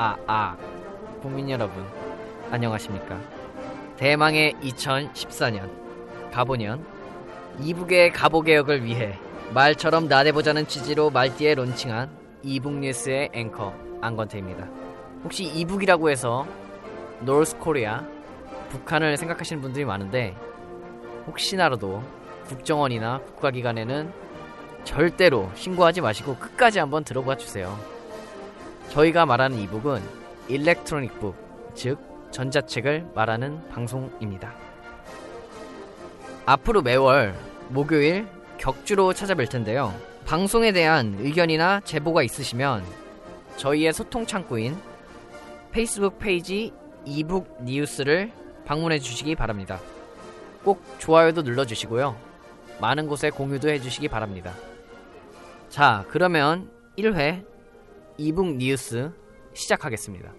아, 아, 국민 여러분 안녕하십니까? 대망의 2014년 갑오년 e-book의 갑오개혁을 위해 말처럼 나대보자는 취지로 말띠에 론칭한 e-book 뉴스의 앵커 안건태입니다. 혹시 e-book이라고 해서 North Korea 북한을 생각하시는 분들이 많은데 혹시나라도 국정원이나 국가기관에는 절대로 신고하지 마시고 끝까지 한번 들어봐 주세요. 저희가 말하는 e-book은 electronic book, 즉 전자책을 말하는 방송입니다. 앞으로 매월 목요일 격주로 찾아뵐 텐데요. 방송에 대한 의견이나 제보가 있으시면 저희의 소통 창구인 페이스북 페이지 e-book 뉴스를 방문해 주시기 바랍니다. 꼭 좋아요도 눌러 주시고요. 많은 곳에 공유도 해 주시기 바랍니다. 자, 그러면 1회 이북 뉴스 시작하겠습니다.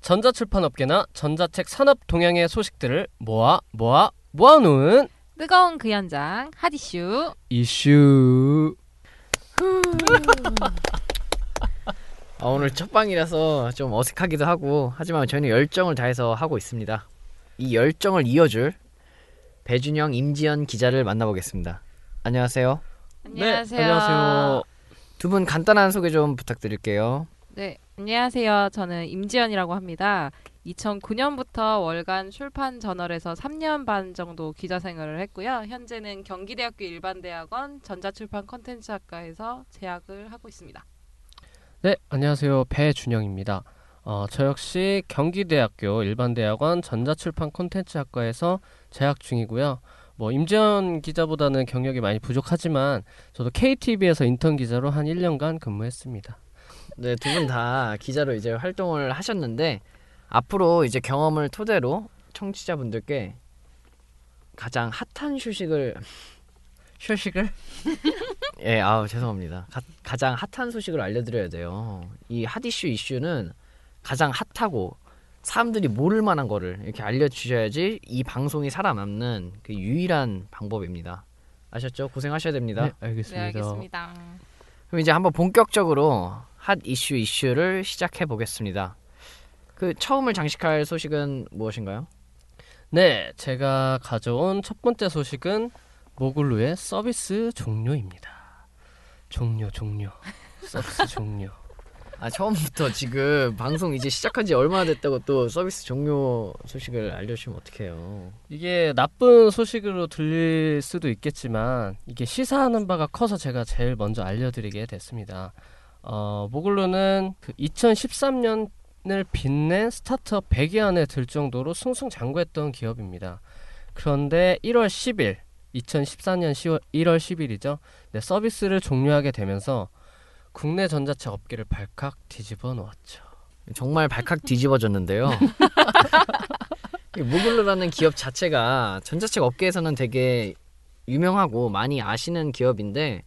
전자출판업계나 전자책 산업 동향의 소식들을 모아 모아 모아놓은 뜨거운 그 현장 핫 이슈 이슈 아, 오늘 첫 방이라서 좀 어색하기도 하고 하지만 저희는 열정을 다해서 하고 있습니다. 이 열정을 이어줄 배준영, 임지연 기자를 만나보겠습니다. 안녕하세요. 안녕하세요. 네, 안녕하세요. 두 분 간단한 소개 좀 부탁드릴게요. 네, 안녕하세요. 저는 임지연이라고 합니다. 2009년부터 월간 출판 저널에서 3년 반 정도 기자 생활을 했고요. 현재는 경기대학교 일반대학원 전자출판 컨텐츠학과에서 재학을 하고 있습니다. 네, 안녕하세요. 배준영입니다. 어, 저 역시 경기대학교 일반대학원 전자출판 콘텐츠학과에서 재학 중이고요. 뭐 임지연 기자보다는 경력이 많이 부족하지만 저도 KTV에서 인턴 기자로 한 1년간 근무했습니다. 네, 두 분 다 기자로 이제 활동을 하셨는데 앞으로 이제 경험을 토대로 청취자분들께 가장 핫한 휴식을 휴식을 예, 아우 죄송합니다. 가, 가장 핫한 소식을 알려드려야 돼요. 이 핫이슈 이슈는 가장 핫하고 사람들이 모를 만한 거를 이렇게 알려주셔야지 이 방송이 살아남는 그 유일한 방법입니다. 아셨죠? 고생하셔야 됩니다. 네, 알겠습니다. 네, 알겠습니다. 그럼 이제 한번 본격적으로 핫 이슈 이슈를 시작해 보겠습니다. 그 처음을 장식할 소식은 무엇인가요? 네, 제가 가져온 첫 번째 소식은 모글루의 서비스 종료입니다. 종료, 종료. 서비스 종료. 아 처음부터 지금 방송 이제 시작한 지 얼마나 됐다고 또 서비스 종료 소식을 알려주시면 어떡해요. 이게 나쁜 소식으로 들릴 수도 있겠지만 이게 시사하는 바가 커서 제가 제일 먼저 알려드리게 됐습니다. 어, 모글루는 그 2013년을 빛낸 스타트업 100위 안에 들 정도로 승승장구했던 기업입니다. 그런데 1월 10일, 2014년 10월, 1월 10일이죠. 네, 서비스를 종료하게 되면서 국내 전자책 업계를 발칵 뒤집어 놓았죠. 정말 발칵 뒤집어졌는데요. 이 모글루라는 기업 자체가 전자책 업계에서는 되게 유명하고 많이 아시는 기업인데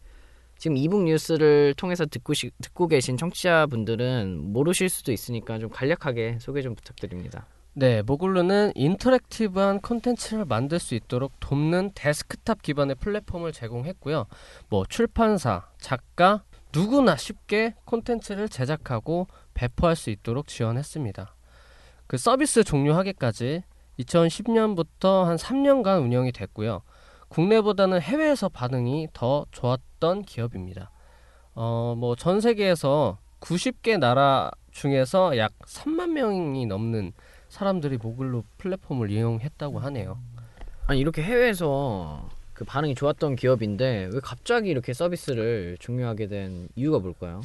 지금 e-book 뉴스를 통해서 듣고, 시, 듣고 계신 청취자분들은 모르실 수도 있으니까 좀 간략하게 소개 좀 부탁드립니다. 네, 모글루는 interactive한 콘텐츠를 만들 수 있도록 돕는 데스크탑 기반의 플랫폼을 제공했고요. 뭐 출판사, 작가 누구나 쉽게 콘텐츠를 제작하고 배포할 수 있도록 지원했습니다. 그 서비스 종료하기까지 2010년부터 한 3년간 운영이 됐고요. 국내보다는 해외에서 반응이 더 좋았던 기업입니다. 어, 뭐 전 세계에서 90개 나라 중에서 약 3만 명이 넘는 사람들이 모글로 플랫폼을 이용했다고 하네요. 아니 이렇게 해외에서 그 반응이 좋았던 기업인데 왜 갑자기 이렇게 서비스를 종료하게 된 이유가 뭘까요?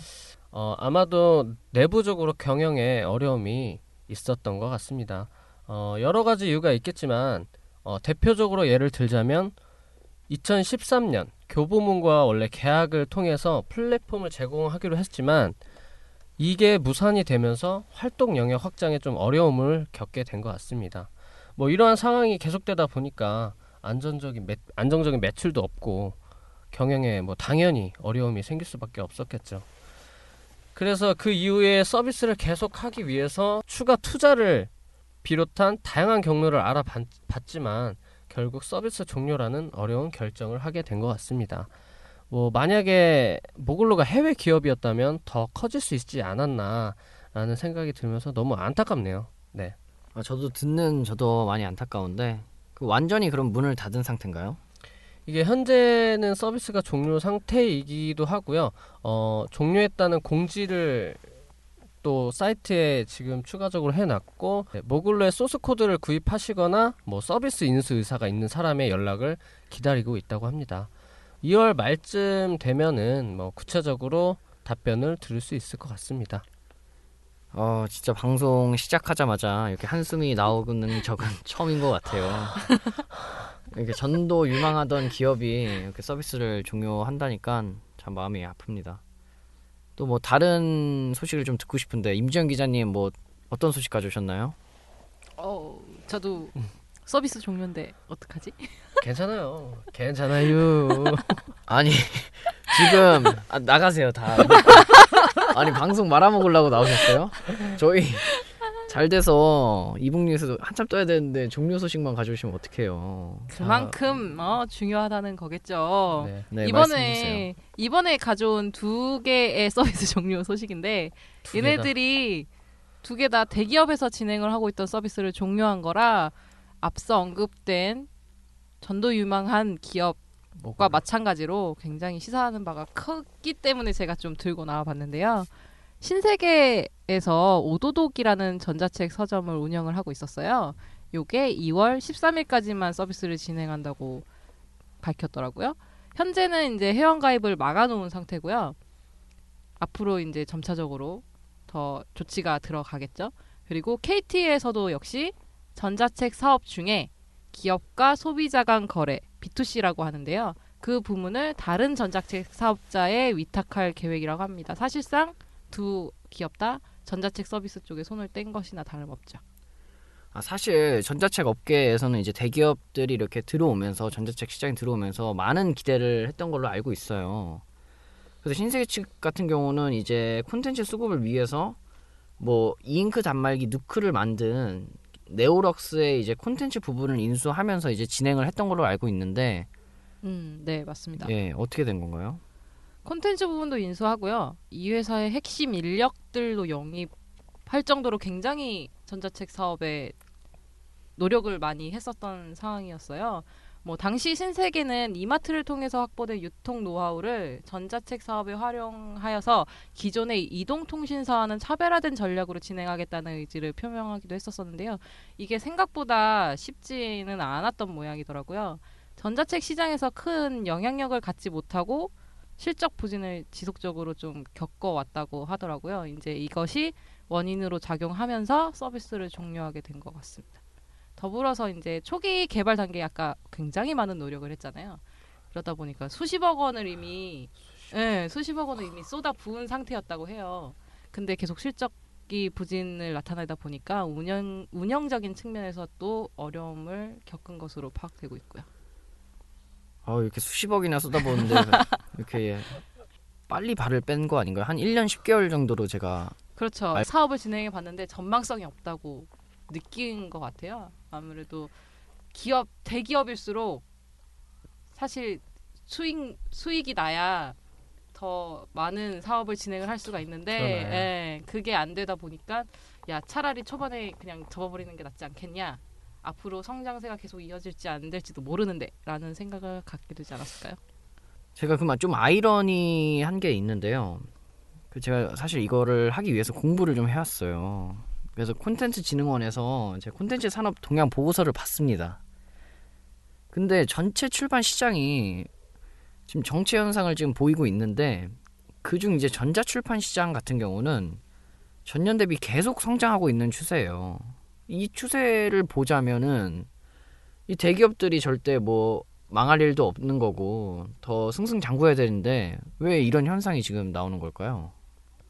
어, 아마도 내부적으로 경영에 어려움이 있었던 것 같습니다. 어, 여러 가지 이유가 있겠지만 어, 대표적으로 예를 들자면 2013년 교보문과 원래 계약을 통해서 플랫폼을 제공하기로 했지만 이게 무산이 되면서 활동 영역 확장에 좀 어려움을 겪게 된 것 같습니다. 뭐 이러한 상황이 계속되다 보니까 안전적인 매, 안정적인 매출도 없고 경영에 뭐 당연히 어려움이 생길 수밖에 없었겠죠. 그래서 그 이후에 서비스를 계속하기 위해서 추가 투자를 비롯한 다양한 경로를 알아봤지만 결국 서비스 종료라는 어려운 결정을 하게 된 것 같습니다. 뭐 만약에 모글로가 해외 기업이었다면 더 커질 수 있지 않았나라는 생각이 들면서 너무 안타깝네요. 네. 아, 저도 듣는 저도 많이 안타까운데 그 완전히 그럼 문을 닫은 상태인가요? 이게 현재는 서비스가 종료 상태이기도 하고요. 어, 종료했다는 공지를 또 사이트에 지금 추가적으로 해놨고 네, 모글로의 소스 코드를 구입하시거나 뭐 서비스 인수 의사가 있는 사람의 연락을 기다리고 있다고 합니다. 2월 말쯤 되면은 뭐 구체적으로 답변을 들을 수 있을 것 같습니다. 어, 진짜 방송 시작하자마자 이렇게 한숨이 나오는 적은 처음인 것 같아요. 이렇게 전도 유망하던 기업이 이렇게 서비스를 종료한다니까 참 마음이 아픕니다. 또 뭐 다른 소식을 좀 듣고 싶은데 임지영 기자님 뭐 어떤 소식 가져오셨나요? 어, 저도 서비스 종료인데 어떡하지? 괜찮아요. 괜찮아요. 아니 지금 아, 나가세요 다. 아니 방송 말아먹으려고 나오셨어요? 저희 잘 돼서 이북뉴에서 한참 떠야 되는데 종료 소식만 가져오시면 어떡해요. 그만큼 어, 중요하다는 거겠죠. 네. 네. 이번에 이번에 가져온 두 개의 서비스 종료 소식인데. 얘네들이 두 개 다 대기업에서 진행을 하고 있던 서비스를 종료한 거라 앞서 언급된 전도 유망한 기업과. 마찬가지로 굉장히 시사하는 바가 크기 때문에 제가 좀 들고 나와봤는데요. 신세계에서 오도독이라는 전자책 서점을 운영을 하고 있었어요. 요게 2월 13일까지만 서비스를 진행한다고 밝혔더라고요. 현재는 이제 회원 가입을 막아놓은 상태고요. 앞으로 이제 점차적으로 더 조치가 들어가겠죠. 그리고 KT에서도 역시 전자책 사업 중에 기업과 소비자 간 거래 B2C라고 하는데요. 그 부문을 다른 전자책 사업자에 위탁할 계획이라고 합니다. 사실상 두 기업 다 전자책 서비스 쪽에 손을 뗀 것이나 다름없죠. 아, 사실 전자책 업계에서는 이제 대기업들이 이렇게 들어오면서 전자책 시장에 들어오면서 많은 기대를 했던 걸로 알고 있어요. 그래서 신세계 측 같은 경우는 이제 콘텐츠 수급을 위해서 뭐 이잉크 단말기 누크를 만든 네오럭스의 이제 콘텐츠 부분을 인수하면서 이제 진행을 했던 걸로 알고 있는데 음, 네, 맞습니다. 예 어떻게 된 건가요? 콘텐츠 부분도 인수하고요. 이 회사의 핵심 인력들도 영입할 정도로 굉장히 전자책 사업에 노력을 많이 했었던 상황이었어요. 뭐 당시 신세계는 이마트를 통해서 확보된 유통 노하우를 전자책 사업에 활용하여서 기존의 이동통신사와는 차별화된 전략으로 진행하겠다는 의지를 표명하기도 했었었는데요. 이게 생각보다 쉽지는 않았던 모양이더라고요. 전자책 시장에서 큰 영향력을 갖지 못하고 실적 부진을 지속적으로 좀 겪어왔다고 하더라고요. 이제 이것이 원인으로 작용하면서 서비스를 종료하게 된 것 같습니다. 더불어서 이제 초기 개발 단계에 아까 굉장히 많은 노력을 했잖아요. 그러다 보니까 수십억 원을 이미 예, 수십억 원을 이미 쏟아 부은 상태였다고 해요. 근데 계속 실적이 부진을 나타내다 보니까 운영 운영적인 측면에서 또 어려움을 겪은 것으로 파악되고 있고요. 아 이렇게 수십억이나 쏟아부었는데 이렇게 예, 빨리 발을 뺀 거 아닌가요? 한 1년 10개월 정도로 제가 그렇죠. 알- 사업을 진행해 봤는데 전망성이 없다고 느낀 것 같아요. 아무래도 기업 대기업일수록 사실 수익 수익이 나야 더 많은 사업을 진행을 할 수가 있는데. 예, 그게 안 되다 보니까 야 차라리 초반에 그냥 접어버리는 게 낫지 않겠냐. 앞으로 성장세가 계속 이어질지 안 될지도 모르는데라는 생각을 갖게 되지 않았을까요? 제가 그만 좀 아이러니한 게 있는데요. 그 제가 사실 이거를 하기 위해서 공부를 좀 해왔어요. 그래서 콘텐츠 진흥원에서 제 콘텐츠 산업 동향 보고서를 봤습니다. 근데 전체 출판 시장이 지금 정체 현상을 지금 보이고 있는데 그중 이제 전자 출판 시장 같은 경우는 전년 대비 계속 성장하고 있는 추세예요. 이 추세를 보자면은 이 대기업들이 절대 뭐 망할 일도 없는 거고 더 승승장구해야 되는데 왜 이런 현상이 지금 나오는 걸까요?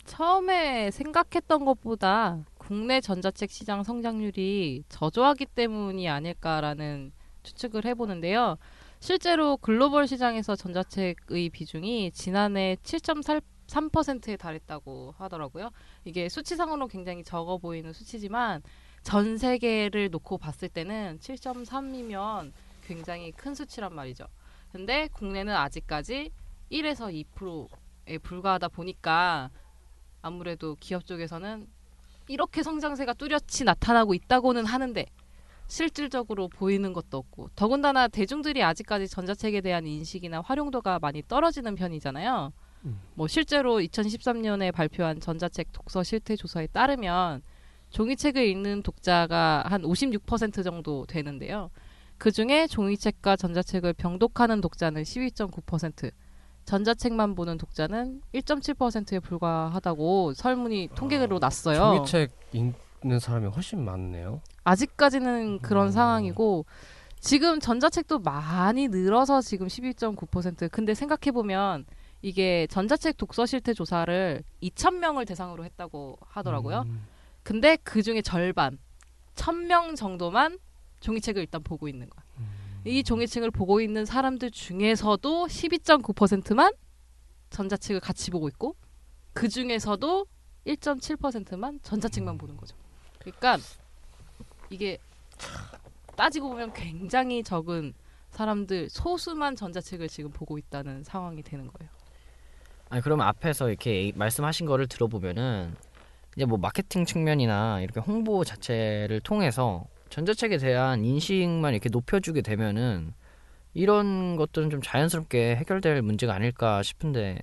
처음에 생각했던 것보다 국내 전자책 시장 성장률이 저조하기 때문이 아닐까라는 추측을 해보는데요. 실제로 글로벌 시장에서 전자책의 비중이 지난해 7.3%에 달했다고 하더라고요. 이게 수치상으로 굉장히 적어 보이는 수치지만 전 세계를 놓고 봤을 때는 7.3이면 굉장히 큰 수치란 말이죠. 근데 국내는 아직까지 1에서 2%에 불과하다 보니까 아무래도 기업 쪽에서는 이렇게 성장세가 뚜렷이 나타나고 있다고는 하는데 실질적으로 보이는 것도 없고 더군다나 대중들이 아직까지 전자책에 대한 인식이나 활용도가 많이 떨어지는 편이잖아요. 음. 뭐 실제로 2013년에 발표한 전자책 독서 실태 조사에 따르면 종이책을 읽는 독자가 한 56% 정도 되는데요. 그 중에 종이책과 전자책을 병독하는 독자는 12.9%, 전자책만 보는 독자는 1.7%에 불과하다고 설문이 통계로 났어요. 종이책 읽는 사람이 훨씬 많네요. 아직까지는 그런 음. 상황이고 지금 전자책도 많이 늘어서 지금 12.9%. 근데 생각해 보면 이게 전자책 독서 실태 조사를 2,000명을 대상으로 했다고 하더라고요. 음. 근데 그 중에 절반, 1,000명 정도만 종이책을 일단 보고 있는 거야. 음. 이 종이책을 보고 있는 사람들 중에서도 12.9%만 전자책을 같이 보고 있고 그 중에서도 1.7%만 전자책만 보는 거죠. 그러니까 이게 따지고 보면 굉장히 적은 사람들 소수만 전자책을 지금 보고 있다는 상황이 되는 거예요. 아니 그럼 앞에서 이렇게 말씀하신 거를 들어보면은 이제 뭐 마케팅 측면이나 이렇게 홍보 자체를 통해서 전자책에 대한 인식만 이렇게 높여주게 되면은 이런 것들은 좀 자연스럽게 해결될 문제가 아닐까 싶은데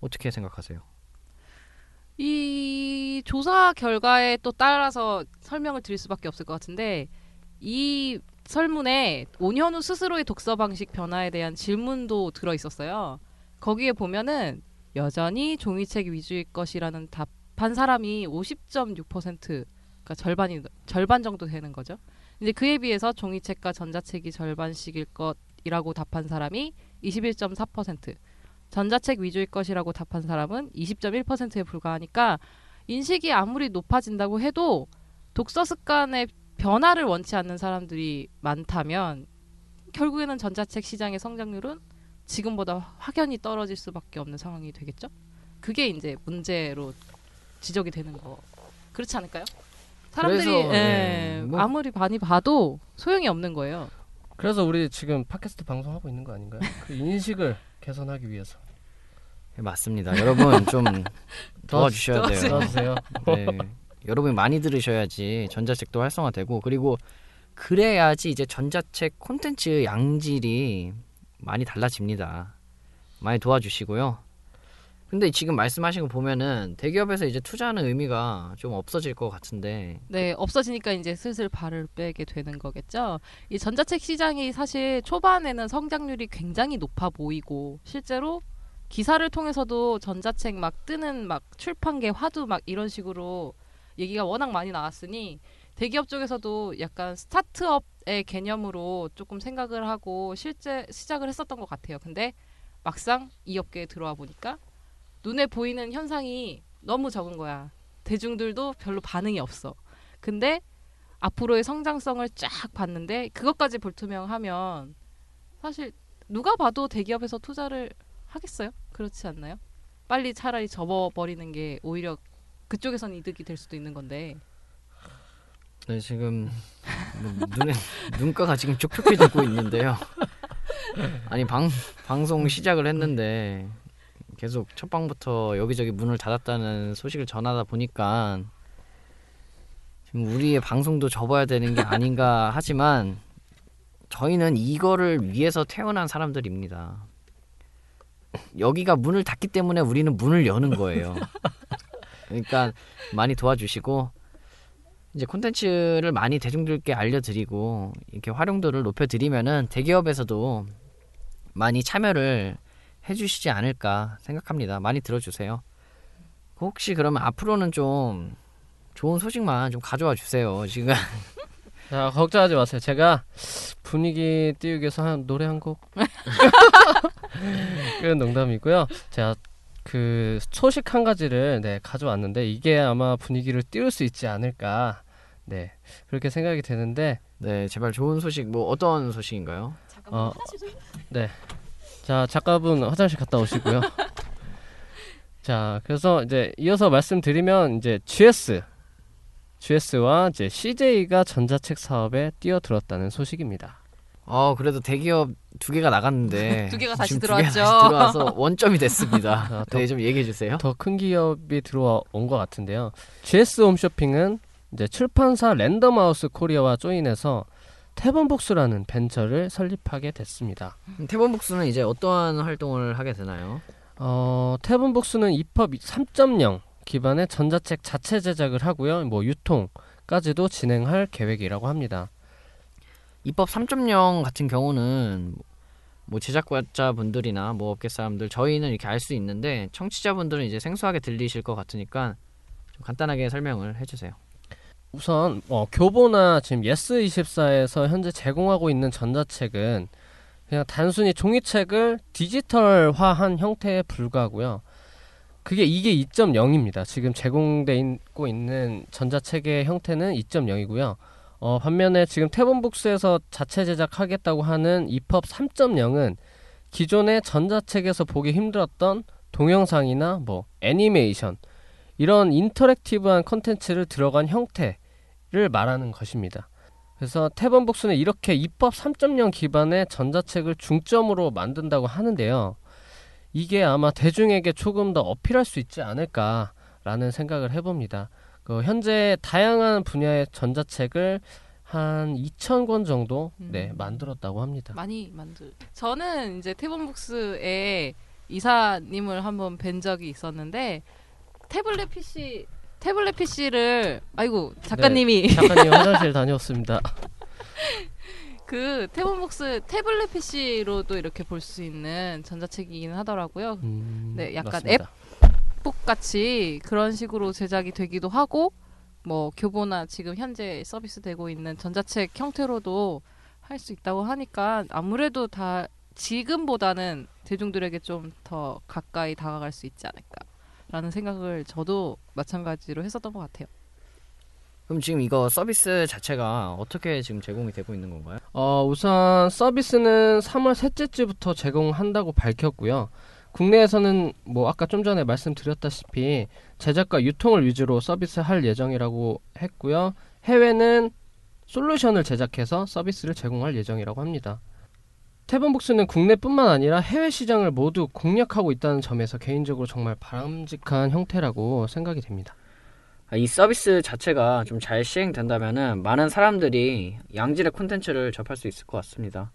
어떻게 생각하세요? 이 조사 결과에 또 따라서 설명을 드릴 수밖에 없을 것 같은데 이 설문에 5년 후 스스로의 독서 방식 변화에 대한 질문도 들어 있었어요. 거기에 보면은 여전히 종이책 위주일 것이라는 답한 사람이 50.6% 그러니까 절반이 절반 정도 되는 거죠. 이제 그에 비해서 종이책과 전자책이 절반씩일 것이라고 답한 사람이 21.4%, 전자책 위주일 것이라고 답한 사람은 20.1%에 불과하니까 인식이 아무리 높아진다고 해도 독서 습관의 변화를 원치 않는 사람들이 많다면 결국에는 전자책 시장의 성장률은 지금보다 확연히 떨어질 수밖에 없는 상황이 되겠죠. 그게 이제 문제로 지적이 되는 거 그렇지 않을까요? 사람들이 그래서, 예, 네, 뭐- 아무리 많이 봐도 소용이 없는 거예요. 그래서 우리 지금 팟캐스트 방송하고 있는 거 아닌가요? 그 인식을 개선하기 위해서. 네, 맞습니다. 여러분 좀 도와주셔야 돼요. 도와주세요. 네. 여러분이 많이 들으셔야지 전자책도 활성화되고 그리고 그래야지 이제 전자책 콘텐츠 양질이 많이 달라집니다. 많이 도와주시고요. 근데 지금 말씀하신 거 보면은 대기업에서 이제 투자하는 의미가 좀 없어질 것 같은데 네, 없어지니까 이제 슬슬 발을 빼게 되는 거겠죠. 이 전자책 시장이 사실 초반에는 성장률이 굉장히 높아 보이고 실제로 기사를 통해서도 전자책 막 뜨는 막 출판계 화두 막 이런 식으로 얘기가 워낙 많이 나왔으니 대기업 쪽에서도 약간 스타트업의 개념으로 조금 생각을 하고 실제 시작을 했었던 것 같아요. 근데 막상 이 업계에 들어와 보니까 눈에 보이는 현상이 너무 적은 거야. 대중들도 별로 반응이 없어. 근데 앞으로의 성장성을 쫙 봤는데 그것까지 불투명하면 사실 누가 봐도 대기업에서 투자를 하겠어요? 그렇지 않나요? 빨리 차라리 접어버리는 게 오히려 그쪽에서는 이득이 될 수도 있는 건데 네, 지금 뭐 눈에 눈가가 지금 촉촉해지고 있는데요. 아니 방 방송 시작을 했는데 계속 첫 방부터 여기저기 문을 닫았다는 소식을 전하다 보니까 지금 우리의 방송도 접어야 되는 게 아닌가 하지만 저희는 이거를 위해서 태어난 사람들입니다. 여기가 문을 닫기 때문에 우리는 문을 여는 거예요. 그러니까 많이 도와주시고 이제 콘텐츠를 많이 대중들께 알려드리고 이렇게 활용도를 높여드리면은 대기업에서도 많이 참여를 해주시지 않을까 생각합니다. 많이 들어주세요. 혹시 그러면 앞으로는 좀 좋은 소식만 좀 가져와 주세요. 지금 자 걱정하지 마세요. 제가 분위기 띄우기 위해서 한 노래 한 곡. 그런 농담이고요. 제가 그 소식 한 가지를 네 가져왔는데 이게 아마 분위기를 띄울 수 있지 않을까. 네 그렇게 생각이 되는데 네 제발 좋은 소식 뭐 어떤 소식인가요? 어, 네. 자, 작가분 화장실 갔다 오시고요. 자, 그래서 이제 이어서 말씀드리면 이제 GS GS와 이제 CJ가 전자책 사업에 뛰어들었다는 소식입니다. 어 그래도 대기업 두 개가 나갔는데 두 개가 다시 지금 두 개가 들어왔죠. 다시 들어와서 원점이 됐습니다. 아, 더- 네, 좀 얘기해 주세요. 더 큰 기업이 들어온 것 같은데요. GS 홈쇼핑은 이제 출판사 랜덤하우스 코리아와 조인해서 태범복수라는 벤처를 설립하게 됐습니다. 태범북스는 이제 어떠한 활동을 하게 되나요? 어, 태분복수는 입법 3.0 기반의 전자책 자체 제작을 하고요. 뭐 유통까지도 진행할 계획이라고 합니다. EPUB 3.0 같은 경우는 뭐 제작자분들이나 뭐 업계 사람들 저희는 이렇게 알 수 있는데 청취자분들은 이제 생소하게 들리실 것 같으니까 좀 간단하게 설명을 해주세요. 우선 어, 교보나 지금 예스24에서 현재 제공하고 있는 전자책은 그냥 단순히 종이책을 디지털화한 형태에 불과하고요. 그게 이게 2.0입니다. 지금 제공되고 있는 전자책의 형태는 2.0이고요. 어, 반면에 지금 태본북스에서 자체 제작하겠다고 하는 입법 3.0은 기존의 전자책에서 보기 힘들었던 동영상이나 뭐 애니메이션 이런 인터랙티브한 컨텐츠를 들어간 형태를 말하는 것입니다. 그래서 태범복수는 이렇게 입법 3.0 기반의 전자책을 중점으로 만든다고 하는데요. 이게 아마 대중에게 조금 더 어필할 수 있지 않을까라는 생각을 해봅니다. 그 현재 다양한 분야의 전자책을 한 2,000권 정도 네, 음. 만들었다고 합니다. 많이 만들. 저는 이제 태본북스의 이사님을 한번 뵌 적이 있었는데 태블릿 PC 태블릿 PC를 아이고 작가님이 작가님 화장실 다녀왔습니다. 그 태본북스 태블릿 PC로도 이렇게 볼 수 있는 전자책이긴 하더라고요. 음, 네, 약간 맞습니다. 북 같이 그런 식으로 제작이 되기도 하고 뭐 교보나 지금 현재 서비스되고 있는 전자책 형태로도 할 수 있다고 하니까 아무래도 다 지금보다는 대중들에게 좀 더 가까이 다가갈 수 있지 않을까 라는 생각을 저도 마찬가지로 했었던 것 같아요. 그럼 지금 이거 서비스 자체가 어떻게 지금 제공이 되고 있는 건가요? 어, 우선 서비스는 3월 셋째 주부터 제공한다고 밝혔고요. 국내에서는 뭐 아까 좀 전에 말씀드렸다시피 제작과 유통을 위주로 서비스할 예정이라고 했고요. 해외는 솔루션을 제작해서 서비스를 제공할 예정이라고 합니다. 태본북스는 국내뿐만 아니라 해외 시장을 모두 공략하고 있다는 점에서 개인적으로 정말 바람직한 형태라고 생각이 됩니다. 아, 이 서비스 자체가 좀 잘 시행된다면은 많은 사람들이 양질의 콘텐츠를 접할 수 있을 것 같습니다.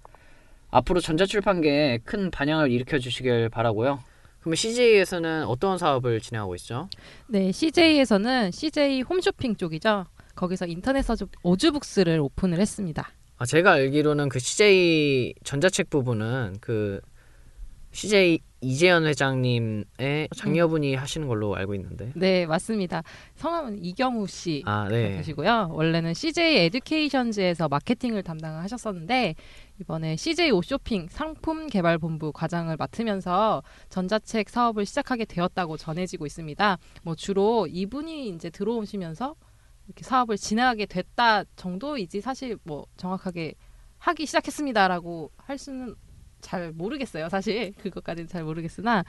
앞으로 전자출판계에 큰 반향을 일으켜 주시길 바라고요. 그러면 CJ에서는 어떤 사업을 진행하고 있죠? 네, CJ에서는 CJ 홈쇼핑 쪽이죠. 거기서 인터넷 서점 오즈북스를 오픈을 했습니다. 아, 제가 알기로는 그 CJ 전자책 부분은 그 CJ 이재현 회장님의 장녀분이 하시는 걸로 알고 있는데. 네, 맞습니다. 성함은 이경우 씨. 아, 네. 하시고요. 원래는 CJ 에듀케이션즈에서 마케팅을 담당하셨었는데 이번에 CJ 오쇼핑 상품 개발 본부 과장을 맡으면서 전자책 사업을 시작하게 되었다고 전해지고 있습니다. 뭐 주로 이분이 이제 들어오시면서 이렇게 사업을 진행하게 됐다 정도이지 사실 뭐 정확하게 하기 시작했습니다라고 할 수는 잘 모르겠어요. 사실 그것까지는 잘 모르겠으나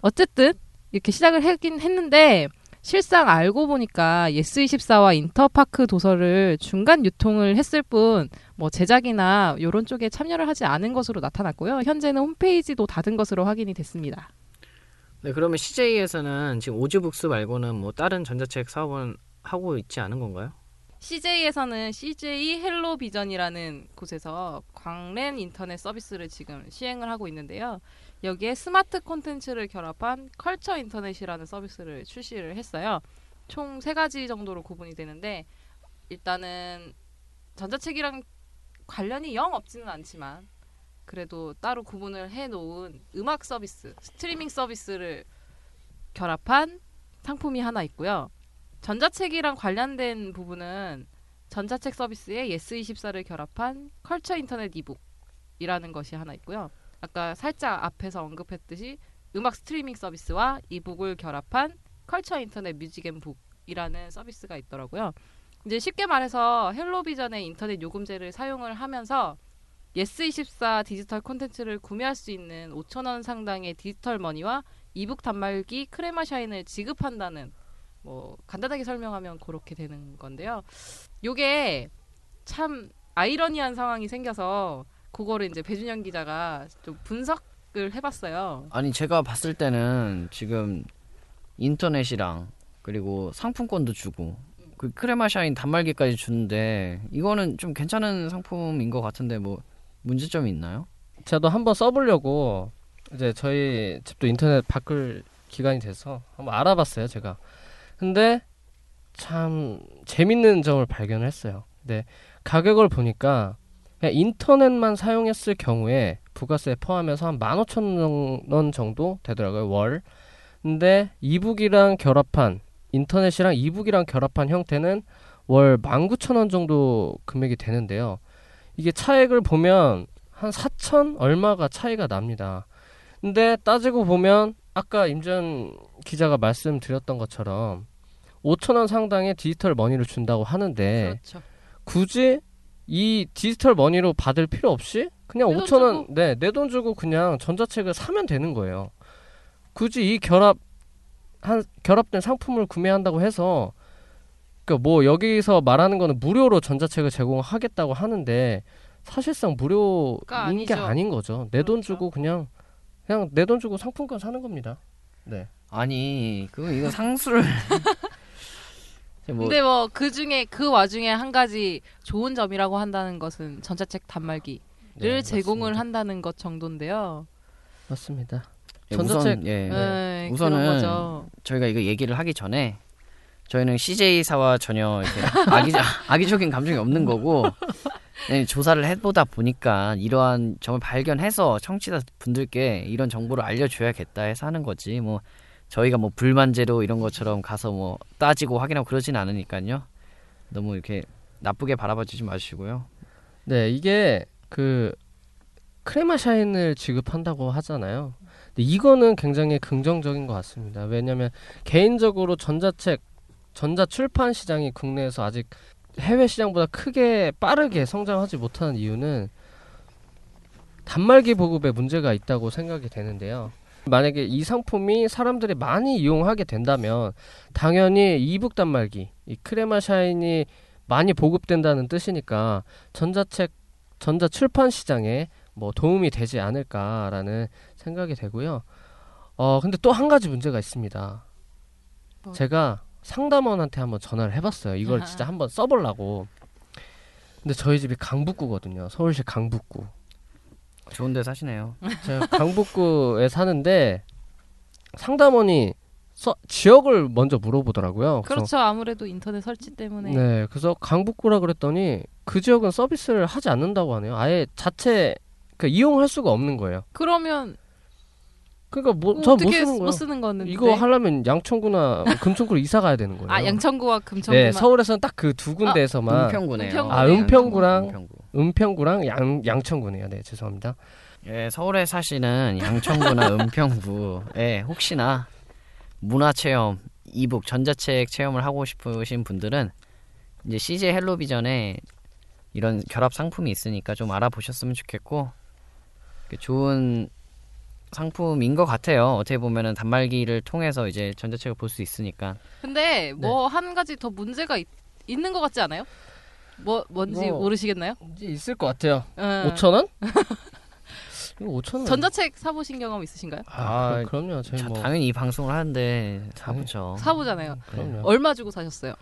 어쨌든 이렇게 시작을 하긴 했는데 실상 알고 보니까 예스24와 인터파크 도서를 중간 유통을 했을 뿐 뭐 제작이나 이런 쪽에 참여를 하지 않은 것으로 나타났고요. 현재는 홈페이지도 닫은 것으로 확인이 됐습니다. 네, 그러면 CJ에서는 지금 오즈북스 말고는 뭐 다른 전자책 사업은 하고 있지 않은 건가요? CJ에서는 CJ 헬로 비전이라는 곳에서 광랜 인터넷 서비스를 지금 시행을 하고 있는데요. 여기에 스마트 콘텐츠를 결합한 culture 인터넷이라는 서비스를 출시를 했어요. 총 세 가지 정도로 구분이 되는데 일단은 전자책이랑 관련이 영 없지는 않지만 그래도 따로 구분을 해 놓은 음악 서비스, 스트리밍 서비스를 결합한 상품이 하나 있고요. 전자책이랑 관련된 부분은 전자책 서비스에 예스24를 결합한 culture 인터넷 e-book이라는 것이 하나 있고요. 아까 살짝 앞에서 언급했듯이 음악 스트리밍 서비스와 e-book을 결합한 culture 인터넷 music and book이라는 서비스가 있더라고요. 이제 쉽게 말해서 헬로비전의 인터넷 요금제를 사용을 하면서 예스24 디지털 콘텐츠를 구매할 수 있는 5천 원 상당의 디지털 money와 e-book 단말기 크레마 샤인을 지급한다는 뭐 간단하게 설명하면 그렇게 되는 건데요. 요게 참 아이러니한 상황이 생겨서 그거를 이제 배준영 기자가 좀 분석을 해봤어요. 아니 제가 봤을 때는 지금 인터넷이랑 그리고 상품권도 주고 그 크레마 샤인 단말기까지 주는데 이거는 좀 괜찮은 상품인 것 같은데 뭐 문제점이 있나요? 저도 한번 써보려고 이제 저희 집도 인터넷 바꿀 기간이 돼서 한번 알아봤어요 제가 근데 참 재밌는 점을 발견했어요. 근데 가격을 보니까 그냥 인터넷만 사용했을 경우에 부가세 포함해서 한 15,000원 정도 되더라고요 월. 근데 이북이랑 결합한 인터넷이랑 이북이랑 결합한 형태는 월 19,000원 정도 금액이 되는데요. 이게 차액을 보면 한 4천 얼마가 차이가 납니다. 근데 따지고 보면 아까 임전 기자가 말씀드렸던 것처럼 5천 원 상당의 디지털 머니를 준다고 하는데 그렇죠. 굳이 이 디지털 머니로 받을 필요 없이 그냥 내돈 5천 원, 네, 내 돈 주고 그냥 전자책을 사면 되는 거예요. 굳이 이 결합 한 결합된 상품을 구매한다고 해서 그뭐 여기서 말하는 거는 무료로 전자책을 제공하겠다고 하는데 사실상 무료인 그러니까 게. 아닌 거죠. 내돈 그렇죠. 주고 그냥 그냥 내 돈 주고 상품권 사는 겁니다. 네. 아니 그 이거 상수를 뭐 근데 뭐 그 중에 그 와중에 한 가지 좋은 점이라고 한다는 것은 전자책 단말기를 네, 제공을 맞습니다. 한다는 것 정도인데요. 맞습니다. 예, 전자책- 우선 예 네, 우선은. 저희가 이거 얘기를 하기 전에 저희는 CJ사와 전혀 이렇게 악의, 악의적인 감정이 없는 거고 네, 조사를 해보다 보니까 이러한 점을 발견해서 청취자 분들께 이런 정보를 알려줘야겠다 해서 하는 거지 뭐 저희가 뭐 불만제로 이런 것처럼 가서 뭐 따지고 확인하고 그러진 않으니까요 너무 이렇게 나쁘게 바라봐 주지 마시고요 네, 이게 그 크레마 샤인을 지급한다고 하잖아요. 근데 이거는 굉장히 긍정적인 것 같습니다. 왜냐하면 개인적으로 전자책, 전자 출판 시장이 국내에서 아직 해외 시장보다 크게 빠르게 성장하지 못하는 이유는 단말기 보급에 문제가 있다고 생각이 되는데요. 만약에 이 상품이 사람들이 많이 이용하게 된다면 당연히 이북 단말기, 이 크레마 샤인이 많이 보급된다는 뜻이니까 전자책 전자 출판 시장에 뭐 도움이 되지 않을까라는 생각이 되고요. 어 근데 또 한 가지 문제가 있습니다. 뭐? 제가 상담원한테 한번 전화를 해봤어요. 이걸. 진짜 한번 써보려고. 근데 저희 집이 강북구거든요. 서울시 강북구. 좋은 데 사시네요 제가 강북구에 사는데 상담원이 서, 지역을 먼저 물어보더라고요. 그렇죠. 아무래도 인터넷 설치 때문에 네, 그래서 강북구라 그랬더니 그 지역은 서비스를 하지 않는다고 하네요. 아예 자체 그 이용할 수가 없는 거예요. 그러면 그러니까 뭐저못 어떻게 쓰는 거예요. 못 쓰는 거는 이거 하려면 양천구나 금천구로 이사 가야 되는 거예요. 아 양천구와 금천구만 네, 서울에서는 딱 그 두 군데에서만 은평구네요 은평구. 아, 은평구랑 은평구. 은평구랑 양 양천구네요. 네, 죄송합니다. 예, 서울에 사시는 양천구나 은평구에 혹시나 문화 체험, 이북, 전자책 체험을 하고 싶으신 분들은 이제 CJ 헬로비전에 이런 결합 상품이 있으니까 좀 알아보셨으면 좋겠고 그 좋은 상품인 것 같아요. 어떻게 보면은 단말기를 통해서 이제 전자책을 볼 수 있으니까 근데 뭐 한 가지 더 문제가 있, 있는 것 같지 않아요? 뭐 뭔지 뭐- 모르시겠나요? 이제 있을 것 같아요. 응. 5천 원? 이거 5천 원. 전자책 사보신 경험 있으신가요? 아, 그, 럼요 저희 자, 뭐 당연히 이 방송을 하는데 사보죠. 사보잖아요. 그럼요. 얼마 주고 사셨어요?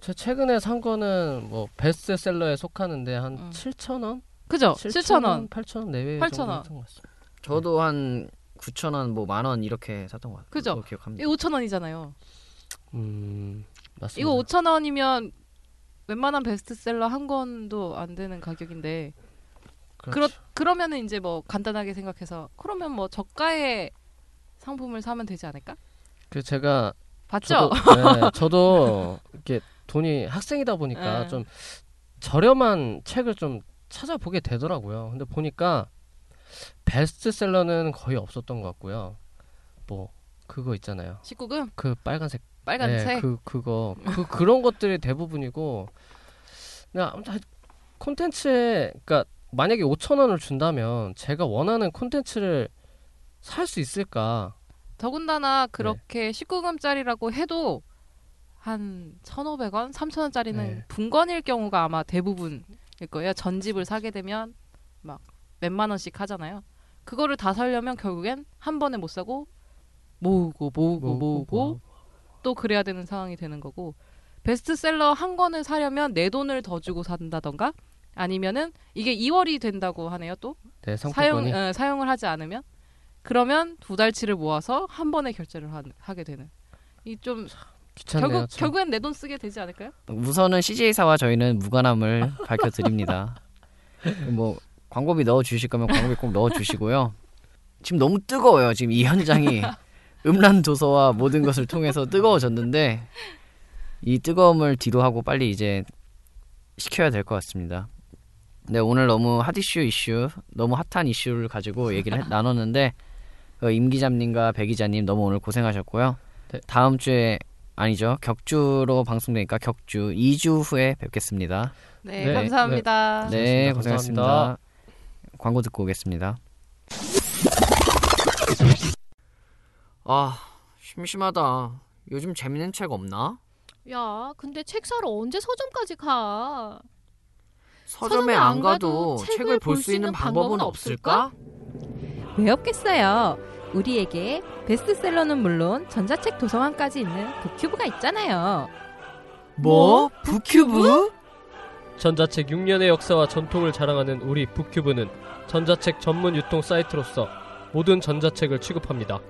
제 최근에 산 거는 뭐 베스트셀러에 속하는데 한 음. 7천 원? 그죠? 7천 원. 8천 원 내외 8,000원. 정도 것 같습니다. 저도 한 9천 원, 뭐 만 원 이렇게 샀던 것 같아요. 그죠? 기억합니다. 이거 5천 원이잖아요. 음, 맞습니다. 이거 5천 원이면 웬만한 베스트셀러 한 권도 안 되는 가격인데 그렇 그렇죠. 그러면은 이제 뭐 간단하게 생각해서 그러면 뭐 저가의 상품을 사면 되지 않을까? 그 제가 봤죠? 저도, 네, 저도 이렇게 돈이 학생이다 보니까 네. 좀 저렴한 책을 좀 찾아보게 되더라고요. 근데 보니까 베스트셀러는 거의 없었던 것 같고요. 뭐 그거 있잖아요. 19금 그 빨간색 빨간색. 네, 그 그거 그 그런 것들이 대부분이고 그냥 아무튼 콘텐츠에 그러니까 만약에 5천 원을 준다면 제가 원하는 콘텐츠를 살 수 있을까? 더군다나 네. 그렇게 19금짜리라고 해도 한 1,500원, 3,000원짜리는 네. 분권일 경우가 아마 대부분일 거예요. 전집을 사게 되면 막 몇만 원씩 하잖아요. 그거를 다 살려면 결국엔 한 번에 못 사고 모으고 모으고 모으고 또 그래야 되는 상황이 되는 거고 베스트셀러 한 권을 사려면 내 돈을 더 주고 산다던가 아니면은 이게 2월이 된다고 하네요 또 네, 사용 어, 사용을 하지 않으면 그러면 두 달치를 모아서 한 번에 결제를 하, 하게 되는 이좀 귀찮네요. 결국 참. 결국엔 내 돈 쓰게 되지 않을까요? 우선은 CJ사와 저희는 무관함을 밝혀드립니다. 뭐 광고비 넣어 주실 거면 광고비 꼭 넣어 주시고요. 지금 너무 뜨거워요. 지금 이 현장이 음란 도서와 모든 것을 통해서 뜨거워졌는데 이 뜨거움을 뒤로 하고 빨리 이제 시켜야 될 것 같습니다. 네 오늘 너무 핫 이슈 이슈 너무 핫한 이슈를 가지고 얘기를 해- 나눴는데 어, 임 기자님과 배 기자님 너무 오늘 고생하셨고요. 네. 다음 주에 아니죠 격주로 방송되니까 격주 2주 후에 뵙겠습니다. 네, 네, 감사합니다. 네 고생하셨습니다. 고생하셨습니다. 감사합니다. 광고 듣고 오겠습니다. 아 심심하다. 요즘 재밌는 책 없나? 야, 근데 책 사러 언제 서점까지 가? 서점에 안 가도 책을 볼 수 있는 방법은 없을까? 왜 없겠어요? 우리에게 베스트셀러는 물론 전자책 도서관까지 있는 북큐브가 있잖아요. 뭐? 북큐브? 전자책 6년의 역사와 전통을 자랑하는 우리 북큐브는 전자책 전문 유통 사이트로서 모든 전자책을 취급합니다.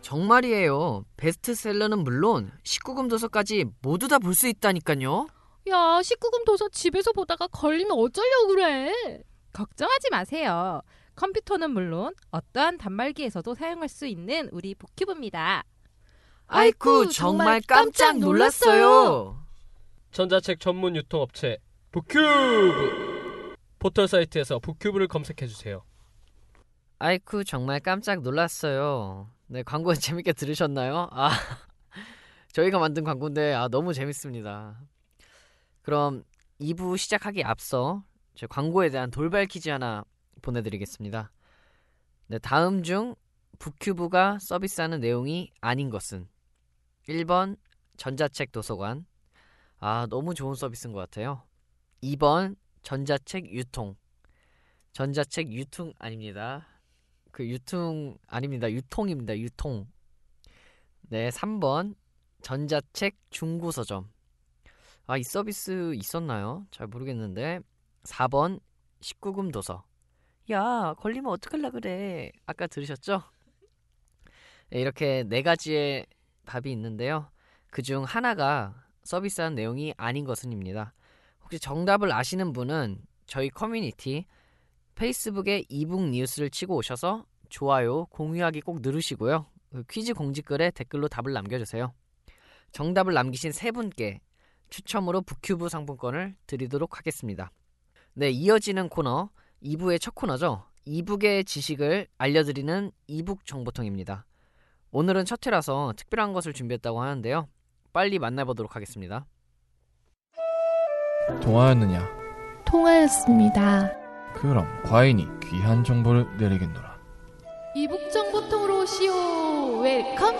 정말이에요. 베스트셀러는 물론 19금 도서까지 모두 다 볼 수 있다니까요. 야, 19금 도서 집에서 보다가 걸리면 어쩌려고 그래? 걱정하지 마세요. 컴퓨터는 물론 어떠한 단말기에서도 사용할 수 있는 우리 북큐브입니다. 아이쿠 정말 깜짝 놀랐어요. 전자책 전문 유통업체 북큐브 포털 사이트에서 북큐브를 검색해 주세요. 아이쿠 정말 깜짝 놀랐어요. 네 광고 재밌게 들으셨나요? 아 저희가 만든 광고인데 아 너무 재밌습니다. 그럼 2부 시작하기 앞서 제 광고에 대한 돌발 퀴즈 하나 보내드리겠습니다. 네 다음 중 북큐브가 서비스하는 내용이 아닌 것은 1번 전자책 도서관 아 너무 좋은 서비스인 것 같아요. 2번 전자책 유통 전자책 유통 아닙니다. 그 유통 아닙니다. 유통입니다. 유통. 네, 3번 전자책 중고 서점. 아, 이 서비스 있었나요? 잘 모르겠는데. 4번 19금 도서. 야, 걸리면 어떡할라 그래. 아까 들으셨죠? 네, 이렇게 네 가지의 답이 있는데요. 그 중 하나가 서비스한 내용이 아닌 것은입니다. 혹시 정답을 아시는 분은 저희 커뮤니티 페이스북에 e-book 뉴스를 치고 오셔서 좋아요, 공유하기 꼭 누르시고요. 그 퀴즈 공지글에 댓글로 답을 남겨주세요. 정답을 남기신 세 분께 추첨으로 북큐브 상품권을 드리도록 하겠습니다. 네, 이어지는 코너 2부의 첫 코너죠. 이북의 지식을 알려드리는 이북 정보통입니다. 오늘은 첫 회라서 특별한 것을 준비했다고 하는데요. 빨리 만나보도록 하겠습니다. 통하였느냐? 통하였습니다. 그럼 과인이 귀한 정보를 내리겠노라. e-book정보통으로 오시오. Welcome.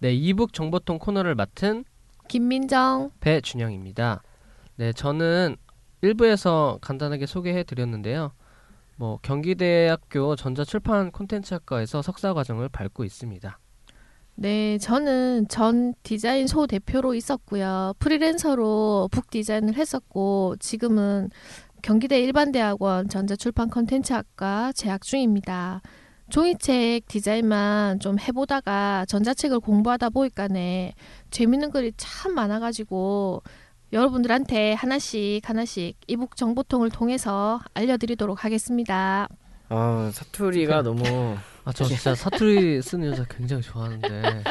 네, e-book 정보통 코너를 맡은 김민정. 배준영입니다. 네, 저는 1부에서 간단하게 소개해 드렸는데요. 뭐 경기대학교 전자출판 콘텐츠학과에서 석사 과정을 밟고 있습니다. 네, 저는 전 디자인 소 대표로 있었고요. 프리랜서로 book 디자인을 했었고 지금은 경기대 일반대학원 전자출판 콘텐츠학과 재학 중입니다. 종이책 디자인만 좀 해보다가 전자책을 공부하다 보니까네 재밌는 글이 참 많아가지고 여러분들한테 하나씩 하나씩 이북 정보통을 통해서 알려드리도록 하겠습니다. 아, 사투리가 너무 아, 저 진짜 사투리 쓰는 여자 굉장히 좋아하는데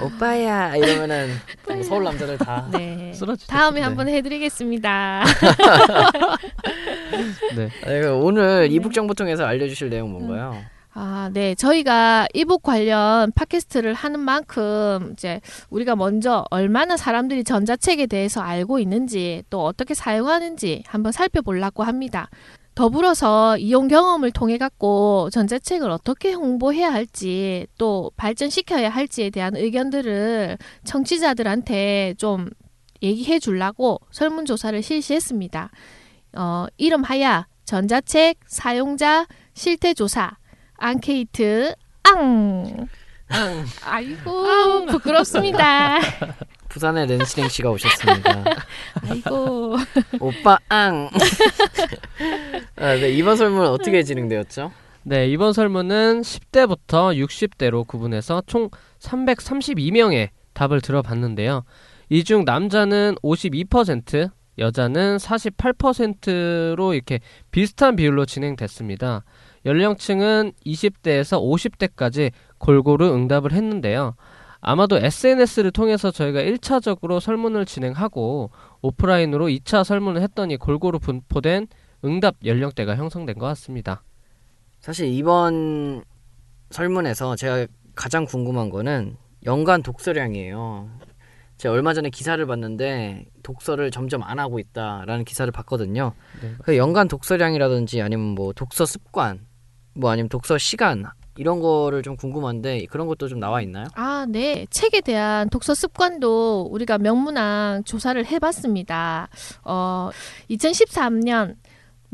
오빠야 이러면은 뭐 서울 남자들 다 네. 쓰러지. 다음에 네. 한번 해드리겠습니다. 네. 아, 이거 오늘 이북 정보 통해서 알려주실 내용 뭔가요? 아, 네. 저희가 이북 관련 팟캐스트를 하는 만큼 이제 우리가 먼저 얼마나 사람들이 전자책에 대해서 알고 있는지 또 어떻게 사용하는지 한번 살펴보려고 합니다. 더불어서 이용 경험을 통해 갖고 전자책을 어떻게 홍보해야 할지 또 발전시켜야 할지에 대한 의견들을 청취자들한테 좀 얘기해 주려고 설문조사를 실시했습니다. 어, 이름하여 전자책 사용자 실태조사 앙케이트 앙. 아이고 부끄럽습니다. 부산의 낸시랭 씨가 오셨습니다. 아이고 오빠 앙. 아, 네, 이번 설문은 어떻게 진행되었죠? 네, 이번 설문은 10대부터 60대로 구분해서 총 332명의 답을 들어봤는데요. 이 중 남자는 52%, 여자는 48%로 이렇게 비슷한 비율로 진행됐습니다. 연령층은 20대에서 50대까지 골고루 응답을 했는데요. 아마도 SNS를 통해서 저희가 1차적으로 설문을 진행하고 오프라인으로 2차 설문을 했더니 골고루 분포된 응답 연령대가 형성된 것 같습니다. 사실 이번 설문에서 제가 가장 궁금한 거는 연간 독서량이에요. 제가 얼마 전에 기사를 봤는데 독서를 점점 안 하고 있다라는 기사를 봤거든요. 네, 그 연간 독서량이라든지 아니면 뭐 독서 습관, 뭐 아니면 독서 시간 이런 거를 좀 궁금한데 그런 것도 좀 나와 있나요? 아, 네. 책에 대한 독서 습관도 우리가 명문항 조사를 해봤습니다. 어, 2013년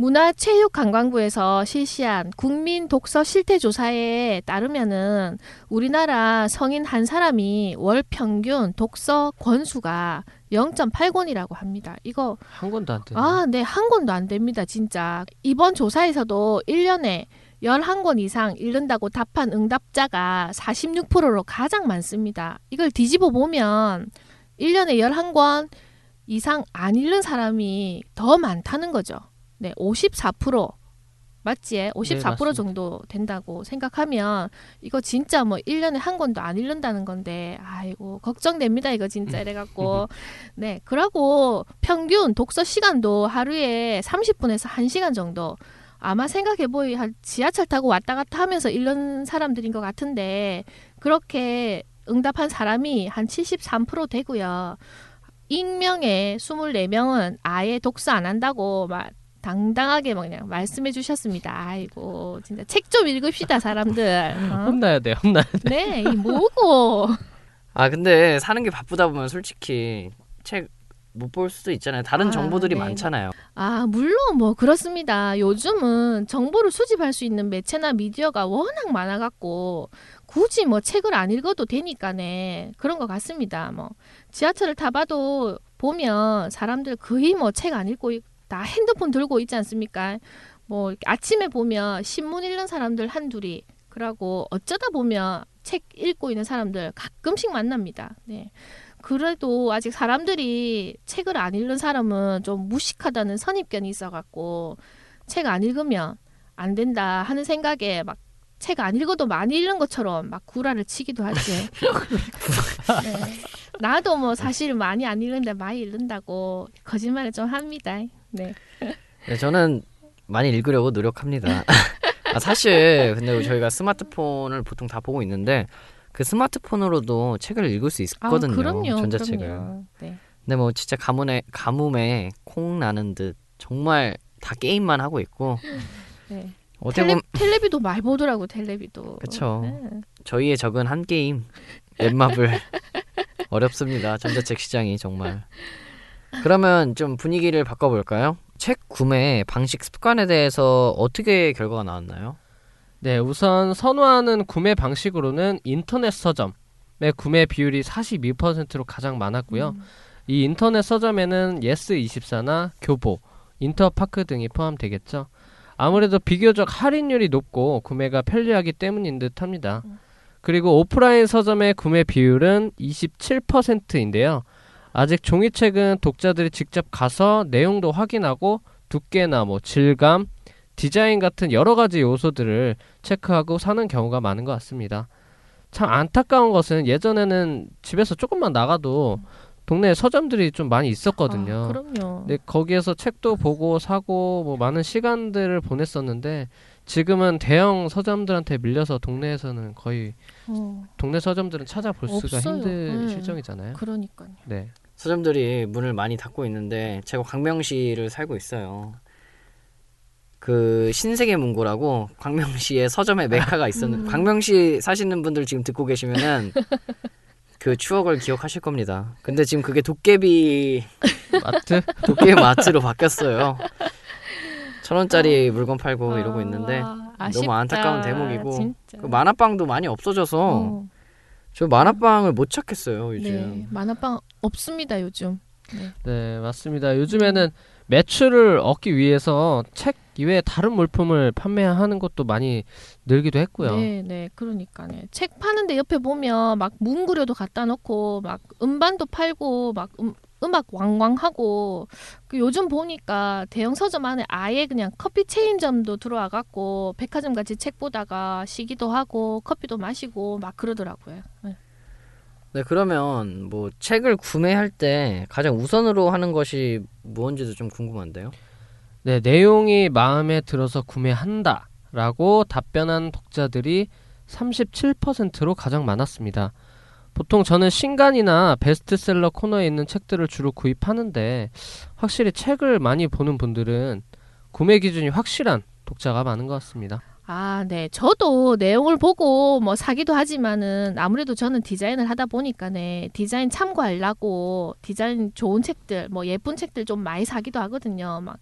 문화체육관광부에서 실시한 국민 독서 실태 조사에 따르면은 우리나라 성인 한 사람이 월 평균 독서 권수가 0.8권이라고 합니다. 이거 한 권도 안 되네. 아, 네. 한 권도 안 됩니다. 진짜. 이번 조사에서도 1년에 11권 이상 읽는다고 답한 응답자가 46%로 가장 많습니다. 이걸 뒤집어 보면 1년에 11권 이상 안 읽는 사람이 더 많다는 거죠. 네, 54% 맞지? 54% 맞습니다. 정도 된다고 생각하면 이거 진짜 뭐 1년에 한 권도 안 읽는다는 건데 아이고 걱정됩니다. 이거 진짜 이래 갖고 네, 그러고 평균 독서 시간도 하루에 30분에서 1시간 정도 아마 생각해 보이 한 지하철 타고 왔다 갔다 하면서 읽는 사람들인 것 같은데 그렇게 응답한 사람이 한 73% 되고요. 익명의 24명은 아예 독서 안 한다고 막 당당하게 막 그냥 말씀해 주셨습니다. 아이고 진짜 책 좀 읽읍시다 사람들. 어? 혼나야 돼, 혼나야 돼. 네, 이 뭐고? 아 근데 사는 게 바쁘다 보면 솔직히 책 못 볼 수도 있잖아요. 다른 아, 정보들이 네. 많잖아요. 아, 물론 뭐 그렇습니다. 요즘은 정보를 수집할 수 있는 매체나 미디어가 워낙 많아갖고 굳이 뭐 책을 안 읽어도 되니까네. 그런 것 같습니다. 뭐 지하철을 타봐도 보면 사람들 거의 뭐 책 안 읽고 있- 다 핸드폰 들고 있지 않습니까? 뭐 아침에 보면 신문 읽는 사람들 한둘이 그러고 어쩌다 보면 책 읽고 있는 사람들 가끔씩 만납니다. 네. 그래도 아직 사람들이 책을 안 읽는 사람은 좀 무식하다는 선입견이 있어갖고 책 안 읽으면 안 된다 하는 생각에 막 책 안 읽어도 많이 읽는 것처럼 막 구라를 치기도 하지. 네. 나도 뭐 사실 많이 안 읽는데 많이 읽는다고 거짓말을 좀 합니다. 네. 네, 저는 많이 읽으려고 노력합니다. 아, 사실 근데 저희가 스마트폰을 보통 다 보고 있는데 그 스마트폰으로도 책을 읽을 수 있거든요. 아, 그럼요. 전자책을. 그럼요. 네. 근데 뭐 진짜 가뭄에 가뭄에 콩 나는 듯 정말 다 게임만 하고 있고 네. 어떻게 텔레, 텔레비도 많이 보더라고 텔레비도. 그쵸. 네. 저희의 적은 한게임 넷마블 어렵습니다. 전자책 시장이 정말. 그러면 좀 분위기를 바꿔볼까요? 책 구매 방식 습관에 대해서 어떻게 결과가 나왔나요? 네, 우선 선호하는 구매 방식으로는 인터넷 서점의 구매 비율이 42%로 가장 많았고요. 음. 이 인터넷 서점에는 예스24나 교보, 인터파크 등이 포함되겠죠. 아무래도 비교적 할인율이 높고 구매가 편리하기 때문인 듯 합니다. 그리고 오프라인 서점의 구매 비율은 27%인데요. 아직 종이책은 독자들이 직접 가서 내용도 확인하고 두께나 뭐 질감, 디자인 같은 여러 가지 요소들을 체크하고 사는 경우가 많은 것 같습니다. 참 안타까운 것은 예전에는 집에서 조금만 나가도 동네 서점들이 좀 많이 있었거든요. 아, 그럼요. 근데 거기에서 책도 보고 사고 뭐 많은 시간들을 보냈었는데 지금은 대형 서점들한테 밀려서 동네에서는 거의 어, 동네 서점들은 찾아볼 수가 없어요. 힘든 네. 실정이잖아요. 그러니까요. 네. 서점들이 문을 많이 닫고 있는데 제가 광명시를 살고 있어요. 그 신세계 문고라고 광명시에 서점의 메카가 있었는데 음. 광명시 사시는 분들 지금 듣고 계시면은 그 추억을 기억하실 겁니다. 근데 지금 그게 도깨비 마트 도깨비 마트로 바뀌었어요. 천 원짜리 물건 팔고 이러고 있는데 아, 너무 안타까운 아쉽다, 대목이고. 그 만화방도 많이 없어져서 어, 저 만화방을 못 찾겠어요 요즘. 네, 만화방 없습니다 요즘. 네, 맞습니다. 요즘에는 매출을 얻기 위해서 책 이외에 다른 물품을 판매하는 것도 많이 늘기도 했고요. 네, 네, 그러니까요. 책 파는데 옆에 보면 막 문구류도 갖다 놓고 막 음반도 팔고 막 음, 음악 왕왕하고 그 요즘 보니까 대형 서점 안에 아예 그냥 커피 체인점도 들어와 갖고 백화점 같이 책 보다가 쉬기도 하고 커피도 마시고 막 그러더라고요. 네. 네 그러면 뭐 책을 구매할 때 가장 우선으로 하는 것이 무언지도 좀 궁금한데요. 네, 내용이 마음에 들어서 구매한다 라고 답변한 독자들이 37%로 가장 많았습니다. 보통 저는 신간이나 베스트셀러 코너에 있는 책들을 주로 구입하는데 확실히 책을 많이 보는 분들은 구매 기준이 확실한 독자가 많은 것 같습니다. 아, 네. 저도 내용을 보고 뭐 사기도 하지만은 아무래도 저는 디자인을 하다 보니까 네 디자인 참고하려고 디자인 좋은 책들, 뭐 예쁜 책들 좀 많이 사기도 하거든요. 막,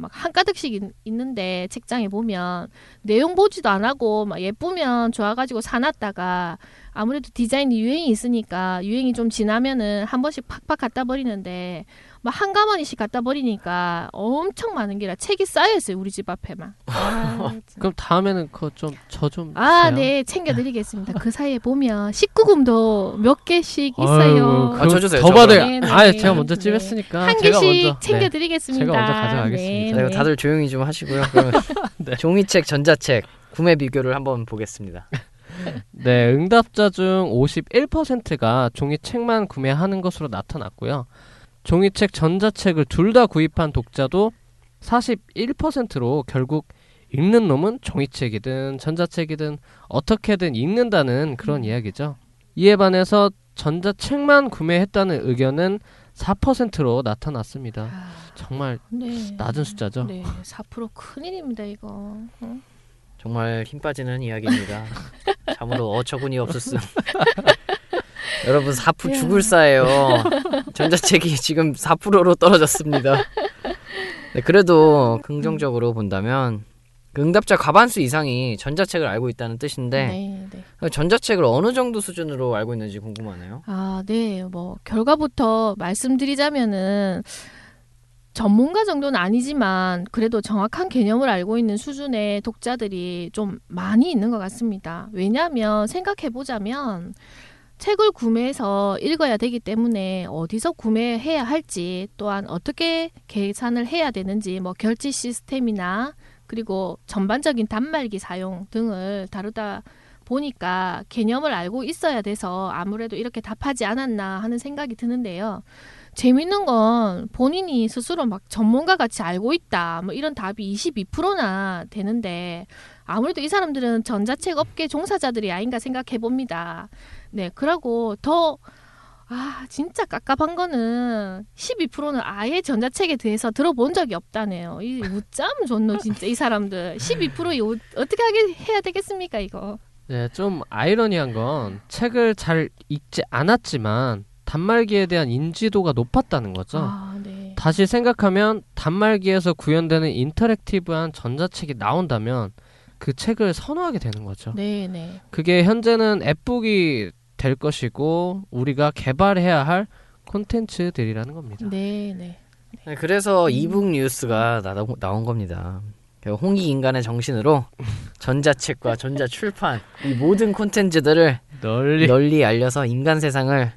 막 한가득씩 있, 있는데 책장에 보면 내용 보지도 안 하고 막 예쁘면 좋아가지고 사놨다가 아무래도 디자인이 유행이 있으니까 유행이 좀 지나면은 한 번씩 팍팍 갖다 버리는데 막한 가마니씩 갖다 버리니까 엄청 많은 게라 책이 쌓여있어요 우리 집 앞에만. 아, 진짜. 그럼 다음에는 그거 좀 저 좀 아, 네, 챙겨드리겠습니다. 그 사이에 보면 19금도 몇 개씩 있어요. 아, 저 주세요, 더 저. 받아요. 네, 네. 아, 제가 먼저 네. 찝했으니까 한 제가 개씩 먼저 네. 챙겨드리겠습니다. 제가 먼저 가져가겠습니다. 네, 네. 다들 조용히 좀 하시고요. 그러면 네. 종이책, 전자책 구매 비교를 한번 보겠습니다. 네, 응답자 중 51%가 종이책만 구매하는 것으로 나타났고요. 종이책, 전자책을 둘 다 구입한 독자도 41%로 결국 읽는 놈은 종이책이든 전자책이든 어떻게든 읽는다는 그런 이야기죠. 이에 반해서 전자책만 구매했다는 의견은 4%로 나타났습니다. 아, 정말 네. 낮은 숫자죠. 네, 4% 큰일입니다, 이거. 어? 정말 힘 빠지는 이야기입니다. 참으로 어처구니 없었음. 여러분 4% 죽을 싸예요. 전자책이 지금 4%로 떨어졌습니다. 네, 그래도 긍정적으로 본다면 그 응답자 과반수 이상이 전자책을 알고 있다는 뜻인데 네, 네. 전자책을 어느 정도 수준으로 알고 있는지 궁금하네요. 아, 네. 뭐 결과부터 말씀드리자면은 전문가 정도는 아니지만 그래도 정확한 개념을 알고 있는 수준의 독자들이 좀 많이 있는 것 같습니다. 왜냐하면 생각해 보자면 책을 구매해서 읽어야 되기 때문에 어디서 구매해야 할지 또한 어떻게 계산을 해야 되는지 뭐 결제 시스템이나 그리고 전반적인 단말기 사용 등을 다루다 보니까 개념을 알고 있어야 돼서 아무래도 이렇게 답하지 않았나 하는 생각이 드는데요. 재밌는 건 본인이 스스로 막 전문가 같이 알고 있다. 뭐 이런 답이 22%나 되는데 아무래도 이 사람들은 전자책 업계 종사자들이 아닌가 생각해 봅니다. 네, 그러고 더 아, 진짜 깝깝한 거는 12%는 아예 전자책에 대해서 들어본 적이 없다네요. 이 우짬 좋노 진짜 이 사람들. 12%이 어떻게 하게 해야 되겠습니까, 이거? 네, 좀 아이러니한 건 책을 잘 읽지 않았지만 단말기에 대한 인지도가 높았다는 거죠. 아, 네. 다시 생각하면 단말기에서 구현되는 인터랙티브한 전자책이 나온다면 그 책을 선호하게 되는 거죠. 네, 네. 그게 현재는 앱북이 될 것이고 우리가 개발해야 할 콘텐츠들이라는 겁니다. 네, 네. 네, 그래서 이북 뉴스가 나, 나온 겁니다. 그 홍익 인간의 정신으로 전자책과 전자 출판 이 모든 콘텐츠들을 널리 널리 알려서 인간 세상을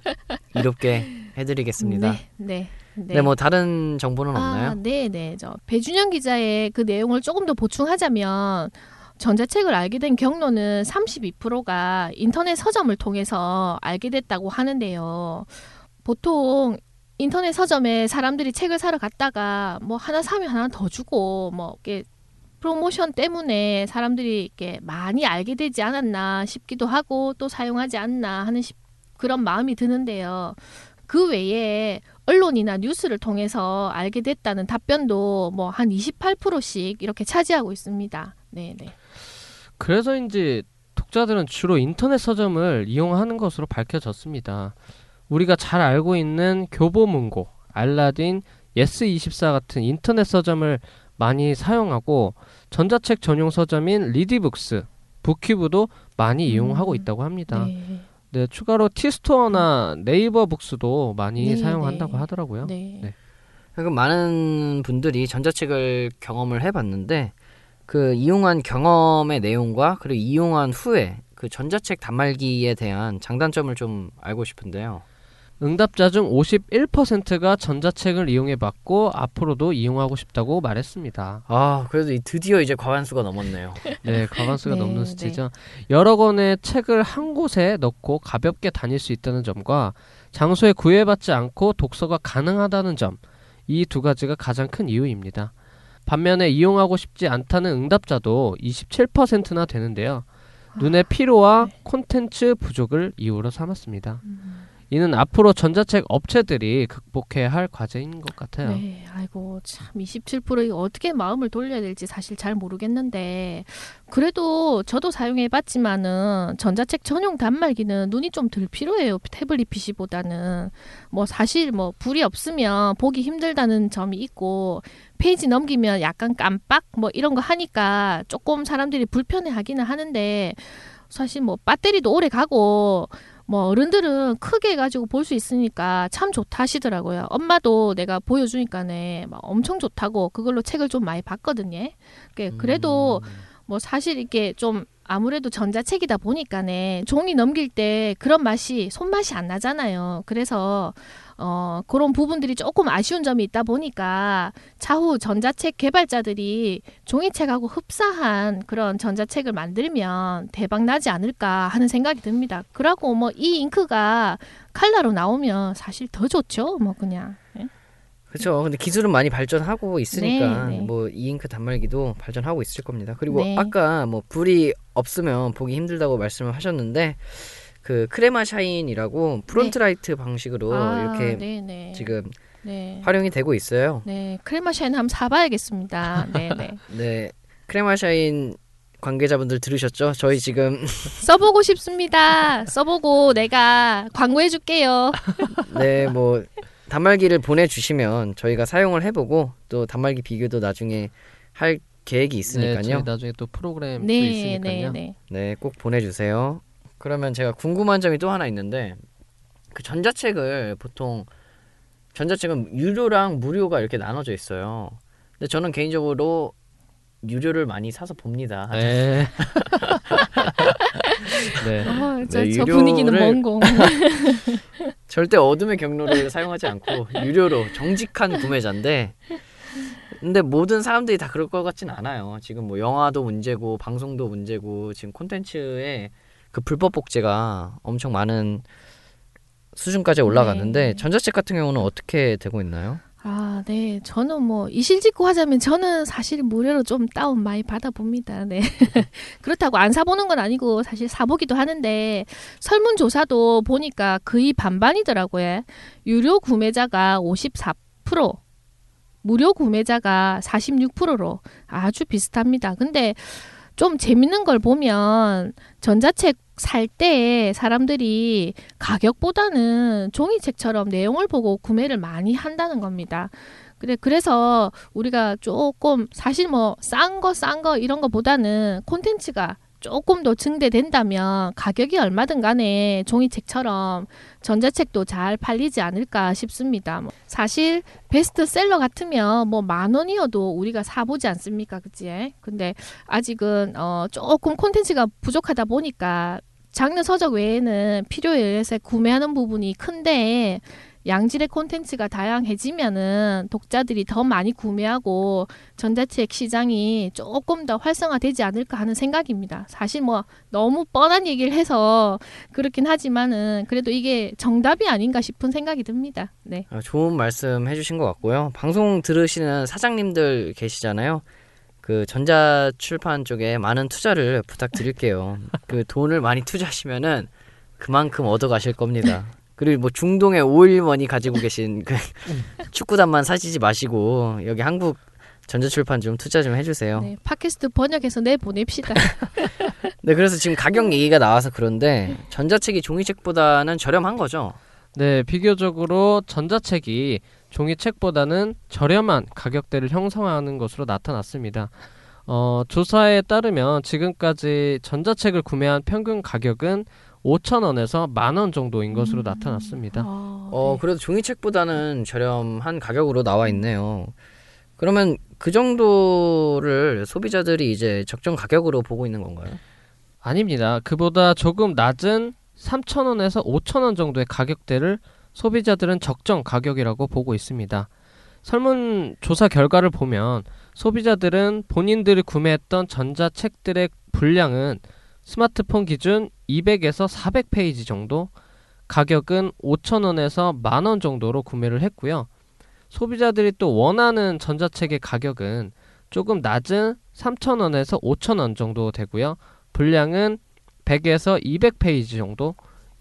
이롭게 해드리겠습니다. 네, 네. 네, 뭐 다른 정보는 없나요? 아, 네, 네. 저 배준영 기자의 그 내용을 조금 더 보충하자면 전자책을 알게 된 경로는 32%가 인터넷 서점을 통해서 알게 됐다고 하는데요. 보통 인터넷 서점에 사람들이 책을 사러 갔다가 뭐 하나 사면 하나 더 주고 뭐 이렇게 프로모션 때문에 사람들이 이렇게 많이 알게 되지 않았나 싶기도 하고 또 사용하지 않나 하는 시- 그런 마음이 드는데요. 그 외에 언론이나 뉴스를 통해서 알게 됐다는 답변도 뭐 한 28%씩 이렇게 차지하고 있습니다. 네, 네. 그래서인지 독자들은 주로 인터넷 서점을 이용하는 것으로 밝혀졌습니다. 우리가 잘 알고 있는 교보문고, 알라딘, 예스24 같은 인터넷 서점을 많이 사용하고 전자책 전용 서점인 리디북스, 북큐브도 많이 이용하고 음, 있다고 합니다. 네. 네, 추가로 티스토어나 네이버 북스도 많이 네, 사용한다고 네. 하더라고요. 네. 네. 그 많은 분들이 전자책을 경험을 해봤는데 그 이용한 경험의 내용과 그리고 이용한 후에 그 전자책 단말기에 대한 장단점을 좀 알고 싶은데요. 응답자 중 51%가 전자책을 이용해 봤고 앞으로도 이용하고 싶다고 말했습니다. 아 그래도 이- 드디어 이제 과반수가 넘었네요. 네, 과반수가 네, 넘는 네. 수치죠. 여러 권의 책을 한 곳에 넣고 가볍게 다닐 수 있다는 점과 장소에 구애받지 않고 독서가 가능하다는 점, 이 두 가지가 가장 큰 이유입니다. 반면에 이용하고 싶지 않다는 응답자도 27%나 되는데요. 눈의 피로와 네. 콘텐츠 부족을 이유로 삼았습니다. 이는 앞으로 전자책 업체들이 극복해야 할 과제인 것 같아요. 네, 아이고 참 27% 이거 어떻게 마음을 돌려야 될지 사실 잘 모르겠는데 그래도 저도 사용해 봤지만은 전자책 전용 단말기는 눈이 좀 덜 필요해요. 태블릿 PC보다는 뭐 사실 뭐 불이 없으면 보기 힘들다는 점이 있고 페이지 넘기면 약간 깜빡 뭐 이런 거 하니까 조금 사람들이 불편해 하기는 하는데 사실 뭐 배터리도 오래 가고 뭐 어른들은 크게 해가지고 볼 수 있으니까 참 좋다 하시더라고요. 엄마도 내가 보여주니까네 막 엄청 좋다고 그걸로 책을 좀 많이 봤거든요. 그- 그래도 음. 뭐 사실 이게 좀 아무래도 전자책이다 보니까네 종이 넘길 때 그런 맛이 손맛이 안 나잖아요. 그래서 어 그런 부분들이 조금 아쉬운 점이 있다 보니까 차후 전자책 개발자들이 종이책하고 흡사한 그런 전자책을 만들면 대박 나지 않을까 하는 생각이 듭니다. 그러고 뭐 이 잉크가 칼라로 나오면 사실 더 좋죠. 뭐 그냥. 예? 그렇죠. 근데 기술은 많이 발전하고 있으니까 네, 네. 뭐 e-ink 단말기도 발전하고 있을 겁니다. 그리고 네. 아까 뭐 불이 없으면 보기 힘들다고 말씀을 하셨는데 그 크레마 샤인이라고 front light 방식으로 아, 이렇게 네네. 지금 네. 활용이 되고 있어요. 네, 크레마 샤인 한번 사봐야겠습니다. 네, 네. 네. 크레마 샤인 관계자분들 들으셨죠? 저희 지금 써보고 싶습니다. 써보고 내가 광고해줄게요. 네, 뭐 단말기를 보내 주시면 저희가 사용을 해 보고 또 단말기 비교도 나중에 할 계획이 네, 있으니까요. 저희 나중에 또 프로그램 또 네, 있으니까요. 네, 네. 네, 꼭 보내주세요. 그러면 제가 궁금한 점이 또 하나 있는데 그 전자책을 보통 전자책은 유료랑 무료가 이렇게 나눠져 있어요. 근데 저는 개인적으로 유료를 많이 사서 봅니다. 네. 네. 어, 저, 네, 저 유료를- 분위기는 뭔고. 절대 어둠의 경로를 사용하지 않고 유료로 정직한 구매자인데 근데 모든 사람들이 다 그럴 것 같진 않아요. 지금 뭐 영화도 문제고 방송도 문제고 지금 콘텐츠에 그 불법 복제가 엄청 많은 수준까지 올라갔는데 네. 전자책 같은 경우는 어떻게 되고 있나요? 아, 네. 저는 뭐 이실직고 하자면 저는 사실 무료로 좀 다운 많이 받아봅니다. 네. 그렇다고 안 사보는 건 아니고 사실 사보기도 하는데 설문조사도 보니까 거의 반반이더라고요. 유료 구매자가 54%, 무료 구매자가 46%로 아주 비슷합니다. 근데 좀 재밌는 걸 보면 전자책 살 때 사람들이 가격보다는 종이책처럼 내용을 보고 구매를 많이 한다는 겁니다. 그래 그래서 우리가 조금 사실 뭐 싼 거 싼 거 이런 거보다는 콘텐츠가 조금 더 증대된다면 가격이 얼마든 간에 종이책처럼 전자책도 잘 팔리지 않을까 싶습니다. 뭐 사실 베스트셀러 같으면 뭐 만 원이어도 우리가 사보지 않습니까, 그치? 근데 아직은 어 조금 콘텐츠가 부족하다 보니까 장르 서적 외에는 필요에 의해서 구매하는 부분이 큰데 양질의 콘텐츠가 다양해지면은 독자들이 더 많이 구매하고 전자책 시장이 조금 더 활성화되지 않을까 하는 생각입니다. 사실 뭐 너무 뻔한 얘기를 해서 그렇긴 하지만은 그래도 이게 정답이 아닌가 싶은 생각이 듭니다. 네. 아, 좋은 말씀 해주신 것 같고요. 방송 들으시는 사장님들 계시잖아요. 그 전자 출판 쪽에 많은 투자를 부탁드릴게요. 그 돈을 많이 투자하시면은 그만큼 얻어가실 겁니다. 그리고 뭐 중동의 오일머니 가지고 계신 그 축구단만 사시지 마시고 여기 한국 전자출판 좀 투자 좀 해주세요. 네, 팟캐스트 번역해서 내 보냅시다. 네, 그래서 지금 가격 얘기가 나와서 그런데 전자책이 종이책보다는 저렴한 거죠. 네, 비교적으로 전자책이 종이책보다는 저렴한 가격대를 형성하는 것으로 나타났습니다. 어, 조사에 따르면 지금까지 전자책을 구매한 평균 가격은 5,000원에서 만 원 정도인 것으로 음. 나타났습니다. 아, 어, 네. 그래도 종이책보다는 저렴한 가격으로 나와 있네요. 그러면 그 정도를 소비자들이 이제 적정 가격으로 보고 있는 건가요? 아닙니다. 그보다 조금 낮은 3,000원에서 5,000원 정도의 가격대를 소비자들은 적정 가격이라고 보고 있습니다. 설문 조사 결과를 보면 소비자들은 본인들이 구매했던 전자책들의 분량은 스마트폰 기준 200에서 400페이지 정도, 가격은 5,000원에서 만원 정도로 구매를 했고요. 소비자들이 또 원하는 전자책의 가격은 조금 낮은 3,000원에서 5,000원 정도 되고요. 분량은 100에서 200페이지 정도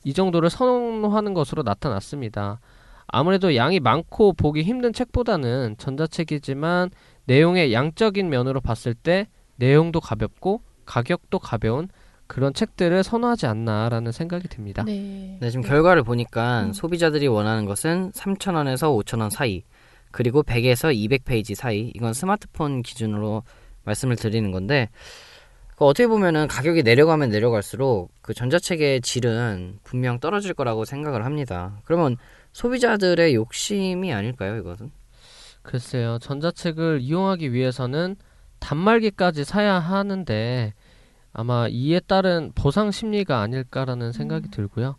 이 정도를 선호하는 것으로 나타났습니다. 아무래도 양이 많고 보기 힘든 책보다는 전자책이지만 내용의 양적인 면으로 봤을 때 내용도 가볍고 가격도 가벼운 그런 책들을 선호하지 않나라는 생각이 듭니다. 네. 네, 지금 결과를 보니까 음. 소비자들이 원하는 것은 3,000원에서 5,000원 사이, 그리고 100에서 200페이지 사이. 이건 스마트폰 기준으로 말씀을 드리는 건데 그 어떻게 보면은 가격이 내려가면 내려갈수록 그 전자책의 질은 분명 떨어질 거라고 생각을 합니다. 그러면 소비자들의 욕심이 아닐까요, 이것은? 글쎄요, 전자책을 이용하기 위해서는 단말기까지 사야 하는데 아마 이에 따른 보상 심리가 아닐까라는 생각이 음. 들고요.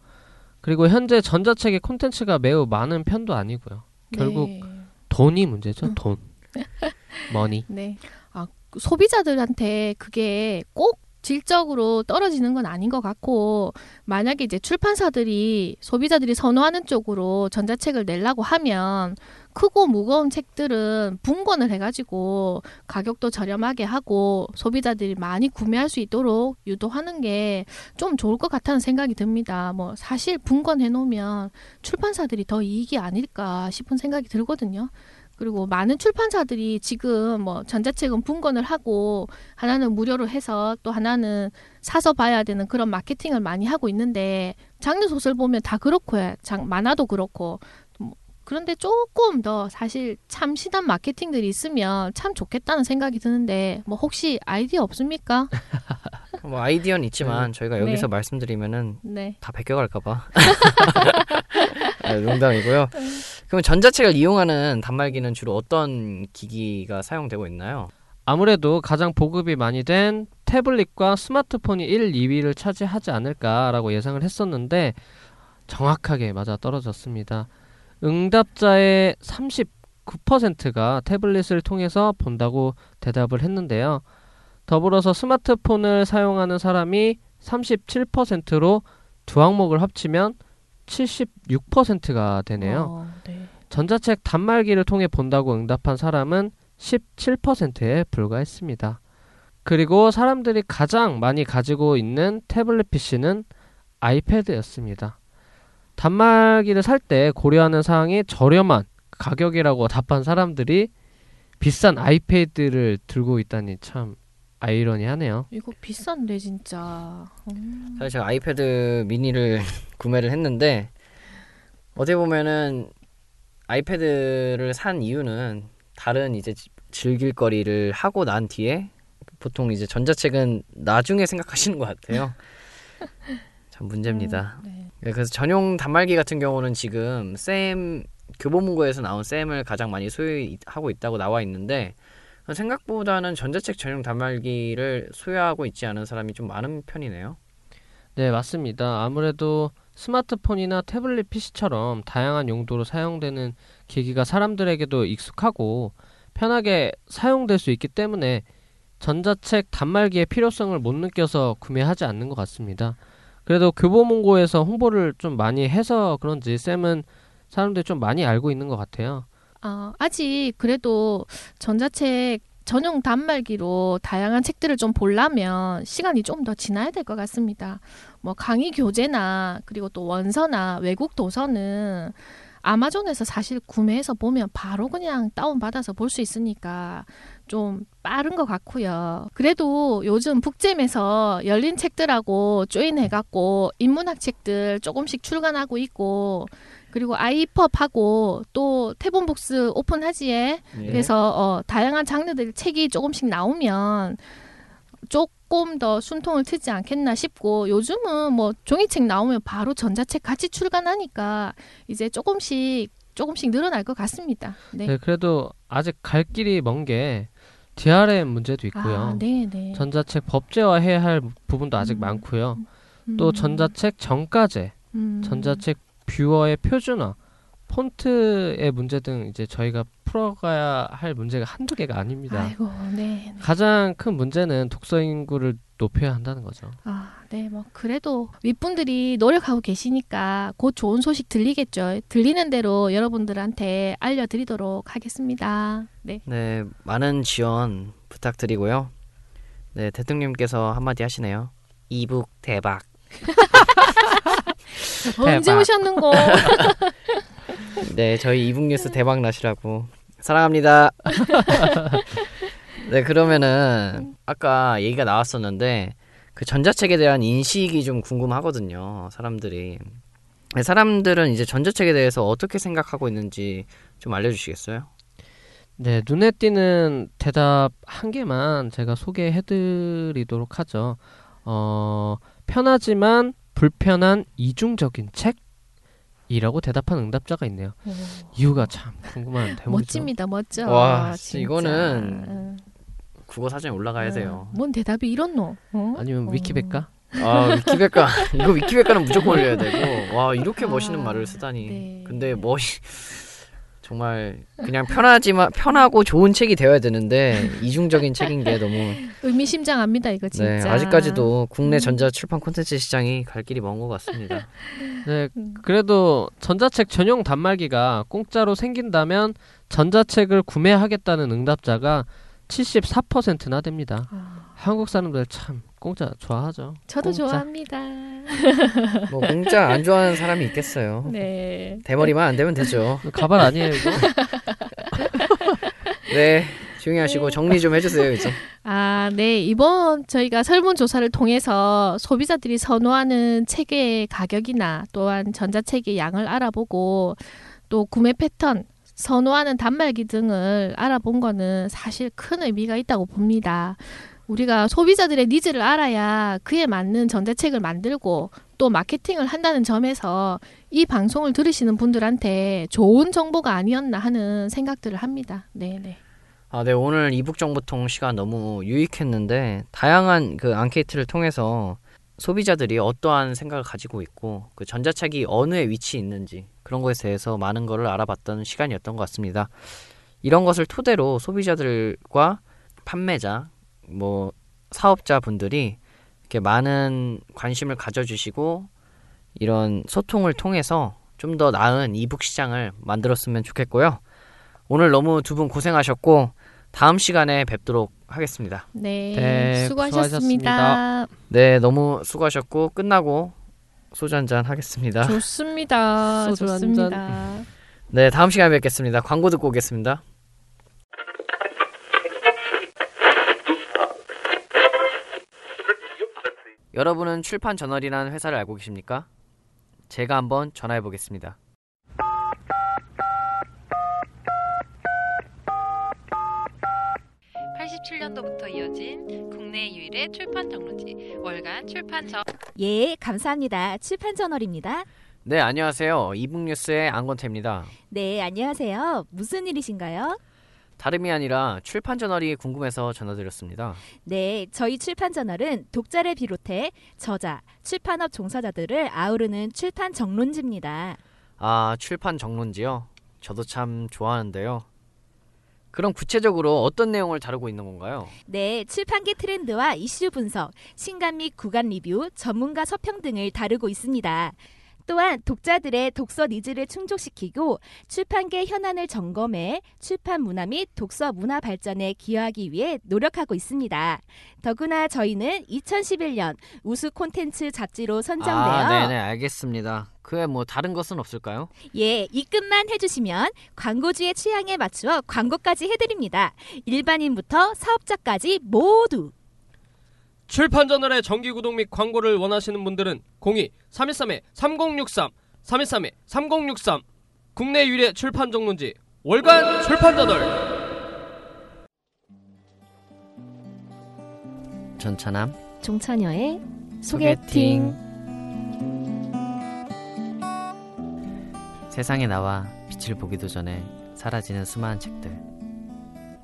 그리고 현재 전자책의 콘텐츠가 매우 많은 편도 아니고요. 결국 네. 돈이 문제죠, 돈. 머니. 네. 아, 소비자들한테 그게 꼭 질적으로 떨어지는 건 아닌 것 같고 만약에 이제 출판사들이 소비자들이 선호하는 쪽으로 전자책을 내려고 하면 크고 무거운 책들은 분권을 해가지고 가격도 저렴하게 하고 소비자들이 많이 구매할 수 있도록 유도하는 게 좀 좋을 것 같다는 생각이 듭니다. 뭐 사실 분권해 놓으면 출판사들이 더 이익이 아닐까 싶은 생각이 들거든요. 그리고 많은 출판사들이 지금 뭐 전자책은 분권을 하고 하나는 무료로 해서 또 하나는 사서 봐야 되는 그런 마케팅을 많이 하고 있는데 장르 소설 보면 다 그렇고요. 장 만화도 그렇고 뭐 그런데 조금 더 사실 참신한 마케팅들이 있으면 참 좋겠다는 생각이 드는데 뭐 혹시 아이디어 없습니까? 뭐 아이디어는 있지만 저희가 여기서 네. 말씀드리면은 네. 다 베껴갈까봐. 아, 농담이고요. 그럼 전자책을 이용하는 단말기는 주로 어떤 기기가 사용되고 있나요? 아무래도 가장 보급이 많이 된 태블릿과 스마트폰이 1, 2위를 차지하지 않을까라고 예상을 했었는데 정확하게 맞아 떨어졌습니다. 응답자의 39%가 태블릿을 통해서 본다고 대답을 했는데요. 더불어서 스마트폰을 사용하는 사람이 37%로 두 항목을 합치면 76%가 되네요. 어, 네. 전자책 단말기를 통해 본다고 응답한 사람은 17%에 불과했습니다. 그리고 사람들이 가장 많이 가지고 있는 태블릿 PC는 아이패드였습니다. 단말기를 살 때 고려하는 사항이 저렴한 가격이라고 답한 사람들이 비싼 아이패드를 들고 있다니 참 아이러니하네요. 이거 비싼데 진짜. 음. 사실 제가 아이패드 미니를 구매를 했는데 어떻게 보면은 아이패드를 산 이유는 다른 이제 지- 즐길 거리를 하고 난 뒤에 보통 이제 전자책은 나중에 생각하시는 것 같아요. 참 문제입니다. 네. 네, 그래서 전용 단말기 같은 경우는 지금 쌤 교보문고에서 나온 쌤을 가장 많이 소유하고 있다고 나와 있는데 생각보다는 전자책 전용 단말기를 소유하고 있지 않은 사람이 좀 많은 편이네요. 네, 맞습니다. 아무래도 스마트폰이나 태블릿 PC처럼 다양한 용도로 사용되는 기기가 사람들에게도 익숙하고 편하게 사용될 수 있기 때문에 전자책 단말기의 필요성을 못 느껴서 구매하지 않는 것 같습니다. 그래도 교보문고에서 홍보를 좀 많이 해서 그런지 쌤은 사람들이 좀 많이 알고 있는 것 같아요. 아, 아직 그래도 전자책 전용 단말기로 다양한 책들을 좀 보려면 시간이 좀 더 지나야 될 것 같습니다. 뭐 강의 교재나 그리고 또 원서나 외국 도서는 아마존에서 사실 구매해서 보면 바로 그냥 다운받아서 볼 수 있으니까 좀 빠른 것 같고요. 그래도 요즘 북잼에서 열린 책들하고 조인해갖고 인문학 책들 조금씩 출간하고 있고 그리고 아이펍하고 또 태본북스 오픈하지에 예. 그래서 어, 다양한 장르들 책이 조금씩 나오면 조금 더 순통을 트지 않겠나 싶고 요즘은 뭐 종이책 나오면 바로 전자책 같이 출간하니까 이제 조금씩 조금씩 늘어날 것 같습니다. 네. 네, 그래도 아직 갈 길이 먼 게 DRM 문제도 있고요. 아, 네, 네. 전자책 법제화해야 할 부분도 아직 음. 많고요. 또 음, 전자책 정가제, 음. 전자책 뷰어의 표준화, 폰트의 문제 등 이제 저희가 풀어가야 할 문제가 한두 개가 아닙니다. 아이고, 네. 네. 가장 큰 문제는 독서 인구를 높여야 한다는 거죠. 아, 네, 뭐 그래도 윗분들이 노력하고 계시니까 곧 좋은 소식 들리겠죠. 들리는 대로 여러분들한테 알려드리도록 하겠습니다. 네. 네, 많은 지원 부탁드리고요. 네, 대통령님께서 한마디 하시네요. 이북 대박. 언제 대박. 오셨는고? 네, 저희 이북 뉴스 대박 나시라고 사랑합니다. 네, 그러면은 아까 얘기가 나왔었는데 그 전자책에 대한 인식이 좀 궁금하거든요. 사람들이. 네, 사람들은 이제 전자책에 대해서 어떻게 생각하고 있는지 좀 알려주시겠어요? 네, 눈에 띄는 대답 한 개만 제가 소개해드리도록 하죠. 어, 편하지만 불편한 이중적인 책 이라고 대답한 응답자가 있네요. 오, 이유가 참 궁금한 대목이죠. 멋집니다, 멋져. 와, 진짜. 이거는 응. 국어 사전에 올라가야 돼요. 뭔 대답이 이렇노? 어? 아니면 어. 위키백과? 아 위키백과 이거 위키백과는 무조건 올려야 되고 와 이렇게 멋있는 아, 말을 쓰다니 네. 근데 멋이 정말 그냥 편하지만 편하고 좋은 책이 되어야 되는데 이중적인 책인 게 너무 의미심장합니다, 이거 진짜. 네 아직까지도 국내 음. 전자 출판 콘텐츠 시장이 갈 길이 먼 것 같습니다 네, 음. 그래도 전자책 전용 단말기가 공짜로 생긴다면 전자책을 구매하겠다는 응답자가 74%나 됩니다. 아, 한국 사람들 참 공짜 좋아하죠. 저도 공짜. 좋아합니다. 뭐 공짜 안 좋아하는 사람이 있겠어요 네. 대머리만 안 되면 되죠 가발 아니에요 이거? 네 조용히 하시고 정리 좀 해주세요 이제 아, 네. 이번 저희가 설문 조사를 통해서 소비자들이 선호하는 책의 가격이나 또한 전자책의 양을 알아보고 또 구매 패턴, 선호하는 단말기 등을 알아본 거는 사실 큰 의미가 있다고 봅니다. 우리가 소비자들의 needs를 알아야 그에 맞는 전자책을 만들고 또 마케팅을 한다는 점에서 이 방송을 들으시는 분들한테 좋은 정보가 아니었나 하는 생각들을 합니다. 네, 네. 아, 네, 오늘 e-book 정보통 시간 너무 유익했는데 다양한 그 앙케이트를 통해서 소비자들이 어떠한 생각을 가지고 있고 그 전자책이 어느에 위치해 있는지 그런 것에 대해서 많은 것을 알아봤던 시간이었던 것 같습니다. 이런 것을 토대로 소비자들과 판매자, 뭐 사업자 분들이 이렇게 많은 관심을 가져주시고 이런 소통을 통해서 좀 더 나은 이북 시장을 만들었으면 좋겠고요. 오늘 너무 두 분 고생하셨고 다음 시간에 뵙도록 하겠습니다. 네, 네, 수고하셨습니다. 네, 너무 수고하셨고 끝나고 소주 한 잔 하겠습니다. 좋습니다. 소주 한 좋습니다. 네, 다음 시간에 뵙겠습니다. 광고 듣고 오겠습니다. 여러분은 출판 저널이라는 회사를 알고 계십니까? 제가 한번 전화해 보겠습니다. 년도부터 이어진 국내 유일의 출판 정로지 월간 출판 저 예, 감사합니다. 출판 저널입니다. 네, 안녕하세요. 이북뉴스의 안건태입니다. 네, 안녕하세요. 무슨 일이신가요? 다름이 아니라 출판 저널이 궁금해서 전화드렸습니다. 네, 저희 출판 저널은 독자를 비롯해 저자, 출판업 종사자들을 아우르는 출판 정론지입니다. 아, 출판 정론지요? 저도 참 좋아하는데요. 그럼 구체적으로 어떤 내용을 다루고 있는 건가요? 네, 출판계 트렌드와 이슈 분석, 신간 및 구간 리뷰, 전문가 서평 등을 다루고 있습니다. 또한 독자들의 독서 needs를 충족시키고 출판계 현안을 점검해 출판 문화 및 독서 문화 발전에 기여하기 위해 노력하고 있습니다. 더구나 저희는 2011년 우수 콘텐츠 잡지로 선정되어 아, 네네, 알겠습니다. 그에 뭐 다른 것은 없을까요? 예, 입금만 해주시면 광고주의 취향에 맞추어 광고까지 해드립니다. 일반인부터 사업자까지 모두. 출판 저널의 정기 구독 및 광고를 원하시는 분들은 02 313 3063 313 3063 국내 유일의 출판 정론지 월간 출판 저널 전차남 종차녀의 소개팅. 세상에 나와 빛을 보기도 전에 사라지는 수많은 책들.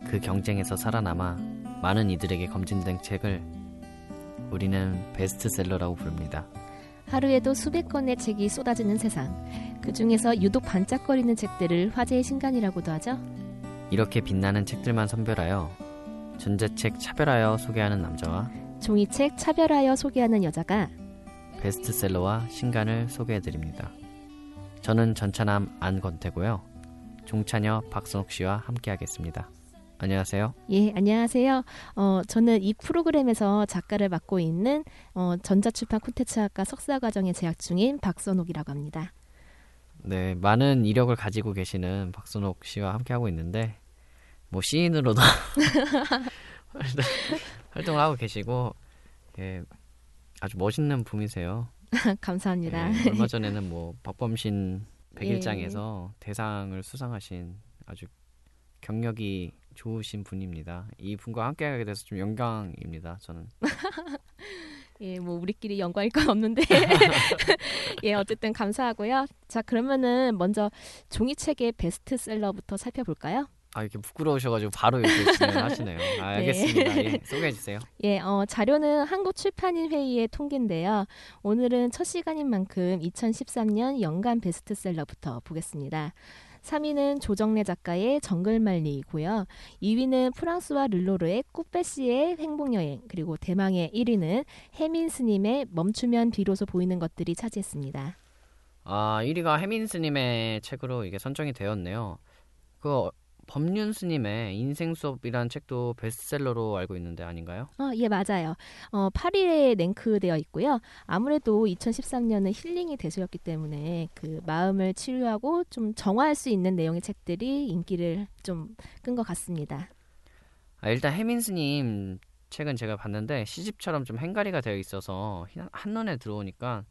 그 경쟁에서 살아남아 많은 이들에게 검증된 책을 우리는 베스트셀러라고 부릅니다. 하루에도 수백 권의 책이 쏟아지는 세상. 그 중에서 유독 반짝거리는 책들을 화제의 신간이라고도 하죠. 이렇게 빛나는 책들만 선별하여 전자책 차별하여 소개하는 남자와 종이책 차별하여 소개하는 여자가 베스트셀러와 신간을 소개해드립니다. 저는 전차남 안건태고요. 종차녀 박선옥 씨와 함께하겠습니다. 안녕하세요. 예, 안녕하세요. 어, 저는 이 프로그램에서 작가를 맡고 있는 어, 전자출판 콘텐츠학과 석사과정에 재학 중인 박선옥이라고 합니다. 네, 많은 이력을 가지고 계시는 박선옥 씨와 함께하고 있는데 뭐 시인으로도 활동- 활동을 하고 계시고 예, 아주 멋있는 분이세요. 감사합니다. 예, 얼마 전에는 뭐 박범신 백일장에서 대상을 수상하신 아주 경력이 좋으신 분입니다. 이 분과 함께하게 돼서 좀 영광입니다. 저는 예, 뭐 우리끼리 영광일 건 없는데 예, 어쨌든 감사하고요. 자, 그러면은 먼저 종이책의 베스트셀러부터 살펴볼까요? 아 이렇게 부끄러우셔가지고 바로 이렇게 진행하시네요. 아, 알겠습니다. 예, 소개해 주세요. 예, 어, 자료는 한국 출판인 회의의 통계인데요. 오늘은 첫 시간인 만큼 2013년 연간 베스트셀러부터 보겠습니다. 3위는 조정래 작가의 정글말리이고요. 2위는 프랑스와 르로르의 꾸페시의 행복여행, 그리고 대망의 1위는 해민 스님의 멈추면 비로소 보이는 것들이 차지했습니다. 아 1위가 해민 스님의 책으로 이게 선정이 되었네요. 그 법륜 스님의 인생 수업이라는 책도 베스트셀러로 알고 있는데 아닌가요? 어, 예, 맞아요. 어, 8일에 랭크되어 있고요. 아무래도 2013년은 힐링이 대세였기 때문에 그 마음을 치유하고 좀 정화할 수 있는 내용의 책들이 인기를 좀 끈 것 같습니다. 아, 일단 해민 스님 책은 제가 봤는데 시집처럼 좀 행가리가 되어 있어서 한- 한눈에 들어오니까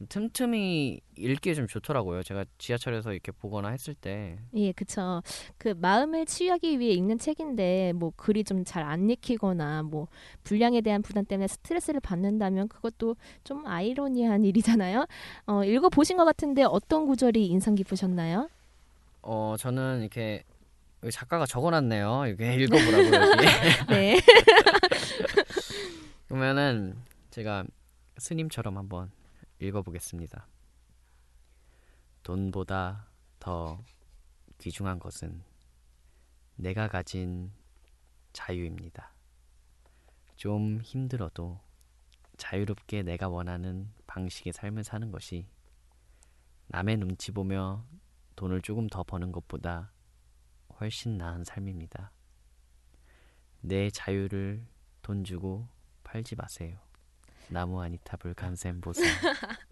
좀 틈틈이 읽기에 좀 좋더라고요. 제가 지하철에서 이렇게 보거나 했을 때 예, 그쵸. 그 마음을 치유하기 위해 읽는 책인데 뭐 글이 좀 잘 안 읽히거나 뭐 분량에 대한 부담 때문에 스트레스를 받는다면 그것도 좀 아이러니한 일이잖아요. 어, 읽어 보신 것 같은데 어떤 구절이 인상 깊으셨나요? 어 저는 이렇게 작가가 적어놨네요. 이게 읽어보라고 여기. 네. 그러면은 제가 스님처럼 한번 읽어보겠습니다. 돈보다 더 귀중한 것은 내가 가진 자유입니다. 좀 힘들어도 자유롭게 내가 원하는 방식의 삶을 사는 것이 남의 눈치 보며 돈을 조금 더 버는 것보다 훨씬 나은 삶입니다. 내 자유를 돈 주고 팔지 마세요. 나무 아니탑을 감샘 보세요.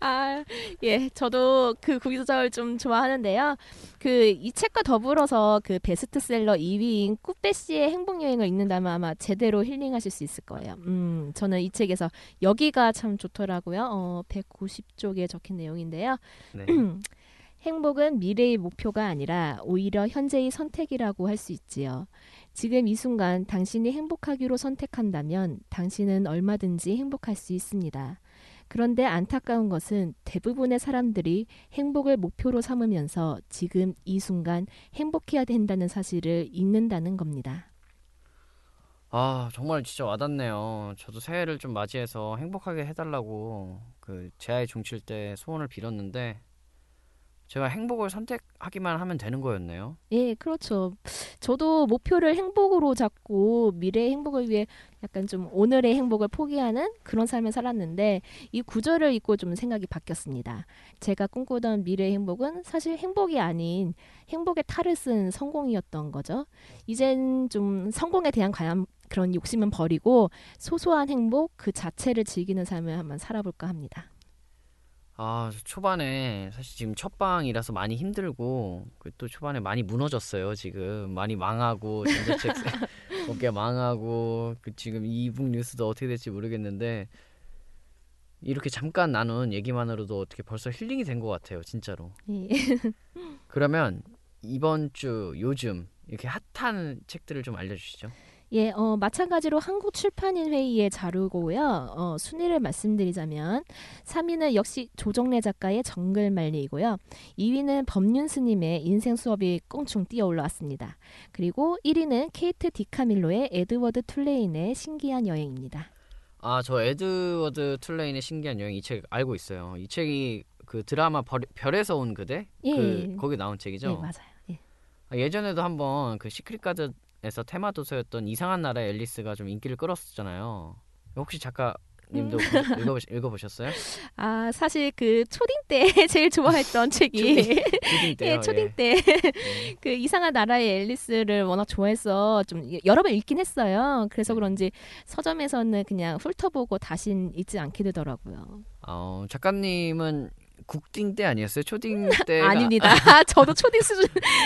아, 예, 저도 그 구절 좀 좋아하는데요. 그 이 책과 더불어서 그 베스트셀러 2위인 꾸페시의 행복 여행을 읽는다면 아마 제대로 힐링하실 수 있을 거예요. 음, 저는 이 책에서 여기가 참 좋더라고요. 어, 190쪽에 적힌 내용인데요. 네. 행복은 미래의 목표가 아니라 오히려 현재의 선택이라고 할 수 있지요. 지금 이 순간 당신이 행복하기로 선택한다면 당신은 얼마든지 행복할 수 있습니다. 그런데 안타까운 것은 대부분의 사람들이 행복을 목표로 삼으면서 지금 이 순간 행복해야 된다는 사실을 잊는다는 겁니다. 아 정말 진짜 와닿네요. 저도 새해를 좀 맞이해서 행복하게 해달라고 그 제아의 종칠 때 소원을 빌었는데 제가 행복을 선택하기만 하면 되는 거였네요. 예, 그렇죠. 저도 목표를 행복으로 잡고 미래의 행복을 위해 약간 좀 오늘의 행복을 포기하는 그런 삶을 살았는데 이 구절을 읽고 좀 생각이 바뀌었습니다. 제가 꿈꾸던 미래의 행복은 사실 행복이 아닌 행복의 탈을 쓴 성공이었던 거죠. 이젠 좀 성공에 대한 과연 그런 욕심은 버리고 소소한 행복 그 자체를 즐기는 삶을 한번 살아볼까 합니다. 아 초반에 사실 지금 첫 방이라서 많이 힘들고 그또 초반에 많이 무너졌어요. 지금 많이 망하고 전자책 업계 망하고 그 지금 이북 뉴스도 어떻게 될지 모르겠는데 이렇게 잠깐 나눈 얘기만으로도 어떻게 벌써 힐링이 된 것 같아요. 진짜로. 예. 그러면 이번 주 요즘 이렇게 핫한 책들을 좀 알려주시죠. 예, 어, 마찬가지로 한국 출판인 회의의 자료고요. 어, 순위를 말씀드리자면 3위는 역시 조정래 작가의 정글만리이고요. 2위는 법륜 스님의 인생 수업이 껑충 뛰어 올라왔습니다. 그리고 1위는 케이트 디카밀로의 에드워드 툴레인의 신기한 여행입니다. 아 저 에드워드 툴레인의 신기한 여행 이 책 알고 있어요. 이 책이 그 드라마 벌, 별에서 온 그대 예, 그 예. 거기 나온 책이죠. 예, 맞아요. 예. 아, 예전에도 한번 그 시크릿 가든 에서 테마 도서였던 이상한 나라의 앨리스가 좀 인기를 끌었었잖아요. 혹시 작가님도 음. 읽어보시, 읽어보셨어요? 아, 사실 그 초딩 때 제일 좋아했던 책이 초딩. 예, 초딩 때 예. 그 이상한 나라의 앨리스를 워낙 좋아해서 좀 여러 번 읽긴 했어요. 그래서 네. 그런지 서점에서는 그냥 훑어보고 다신 읽지 않게 되더라고요. 어, 작가님은 국딩 때 아니었어요? 초딩 때가 아닙니다. 저도 초딩 수준.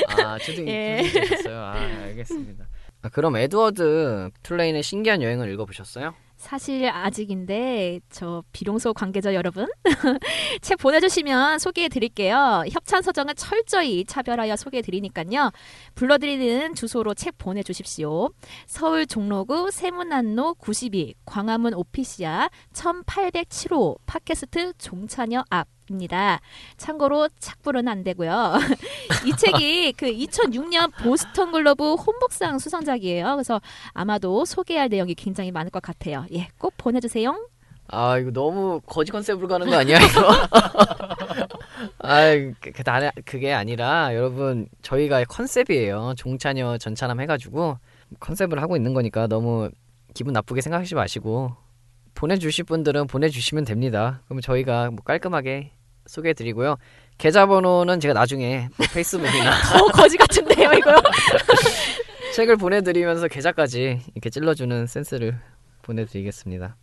아 초딩 예. 때였어요. 아 알겠습니다. 아, 그럼 에드워드 툴레인의 신기한 여행을 읽어보셨어요? 사실 아직인데 저 비룡소 관계자 여러분 책 보내주시면 소개해드릴게요. 협찬 서적은 철저히 차별하여 소개해드리니까요. 불러드리는 주소로 책 보내주십시오. 서울 종로구 새문안로 92 광화문 오피시아 1807호 팟캐스트 종차녀 앞. 입니다. 참고로 착불은 안 되고요. 이 책이 그 2006년 보스턴 글로브 혼북상 수상작이에요. 그래서 아마도 소개할 내용이 굉장히 많을 것 같아요. 예, 꼭 보내주세요. 아 이거 너무 거지 컨셉으로 가는 거 아니야 이거? 아 그, 그, 다- 그게 아니라 여러분 저희가 컨셉이에요. 종차녀 전차남 해가지고 컨셉을 하고 있는 거니까 너무 기분 나쁘게 생각하지 마시고 보내주실 분들은 보내주시면 됩니다. 그럼 저희가 뭐 깔끔하게 소개해드리고요. 계좌번호는 제가 나중에 뭐 페이스북이나 더 거지 같은데요, 이거. 책을 보내드리면서 계좌까지 이렇게 찔러주는 센스를 보내드리겠습니다.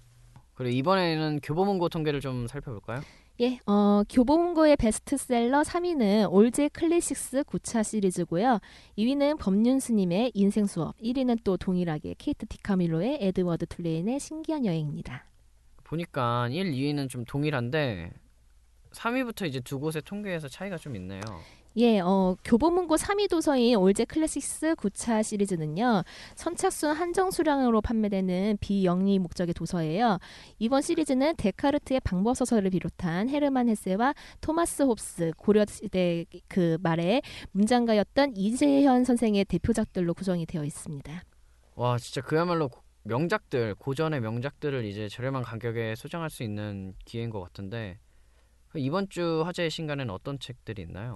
그리고 이번에는 교보문고 통계를 좀 살펴볼까요? 예, 어, 교보문고의 베스트셀러 3위는 올제 클래식스 9차 시리즈고요. 2위는 법륜 스님의 인생 수업, 1위는 또 동일하게 케이트 디카밀로의 에드워드 툴레인의 신기한 여행입니다. 보니까 1, 2위는 좀 동일한데 3위부터 이제 두 곳의 통계에서 차이가 좀 있네요. 예, 어, 교보문고 3위 도서인 올제 클래식스 9차 시리즈는요, 선착순 한정 수량으로 판매되는 비영리 목적의 도서예요. 이번 시리즈는 데카르트의 방법소설을 비롯한 헤르만 헤세와 토마스 홉스, 고려시대 그 말에 문장가였던 이재현 선생의 대표작들로 구성이 되어 있습니다. 와 진짜 그야말로 고- 명작들 고전의 명작들을 이제 저렴한 가격에 소장할 수 있는 기회인 것 같은데 그 이번 주 화제의 신간에는 어떤 책들이 있나요?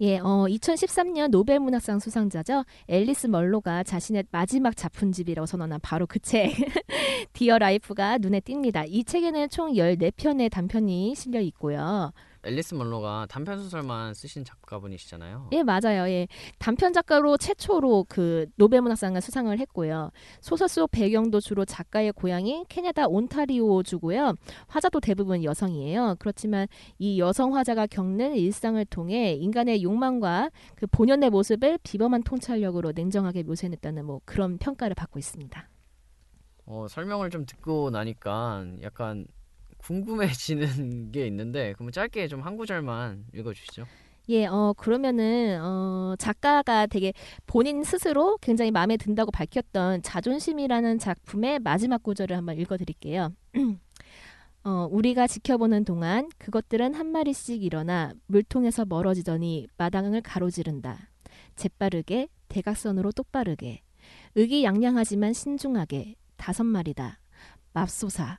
예, 어, 2013년 노벨 문학상 수상자죠. 앨리스 먼로가 자신의 마지막 작품집이라고 선언한 바로 그 책, 디어 라이프가 눈에 띕니다. 이 책에는 총 14편의 단편이 실려 있고요. 앨리스 먼로가 단편 소설만 쓰신 작가분이시잖아요. 예, 맞아요. 예. 단편 작가로 최초로 그 노벨 문학상을 수상을 했고요. 소설 속 배경도 주로 작가의 고향인 캐나다 온타리오 주고요. 화자도 대부분 여성이에요. 그렇지만 이 여성 화자가 겪는 일상을 통해 인간의 욕망과 그 본연의 모습을 비범한 통찰력으로 냉정하게 묘사했다는 뭐 그런 평가를 받고 있습니다. 어, 설명을 좀 듣고 나니까 약간 궁금해지는 게 있는데 그러면 짧게 좀 한 구절만 읽어주시죠. 예, 어, 그러면은, 어, 작가가 되게 본인 스스로 굉장히 마음에 든다고 밝혔던 자존심이라는 작품의 마지막 구절을 한번 읽어드릴게요. 어, 우리가 지켜보는 동안 그것들은 한 마리씩 일어나 물통에서 멀어지더니 마당을 가로지른다. 재빠르게 대각선으로 똑바르게 의기양양하지만 신중하게 다섯 마리다. 맙소사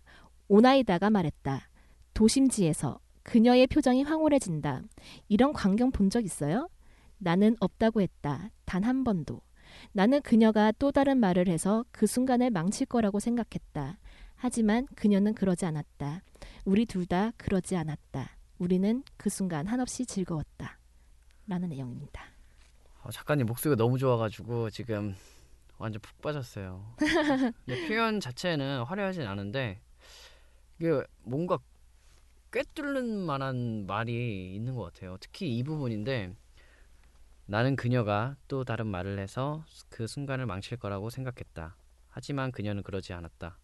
오나이다가 말했다. 도심지에서 그녀의 표정이 황홀해진다. 이런 광경 본 적 있어요? 나는 없다고 했다. 단 한 번도. 나는 그녀가 또 다른 말을 해서 그 순간을 망칠 거라고 생각했다. 하지만 그녀는 그러지 않았다. 우리 둘 다 그러지 않았다. 우리는 그 순간 한없이 즐거웠다. 라는 내용입니다. 아, 작가님 목소리가 너무 좋아가지고 지금 완전 푹 빠졌어요. 표현 자체는 화려하진 않은데 이게 뭔가 꿰뚫는 만한 말이 있는 것 같아요. 특히 이 부분인데 나는 그녀가 또 다른 말을 해서 그 순간을 망칠 거라고 생각했다. 하지만 그녀는 그러지 않았다.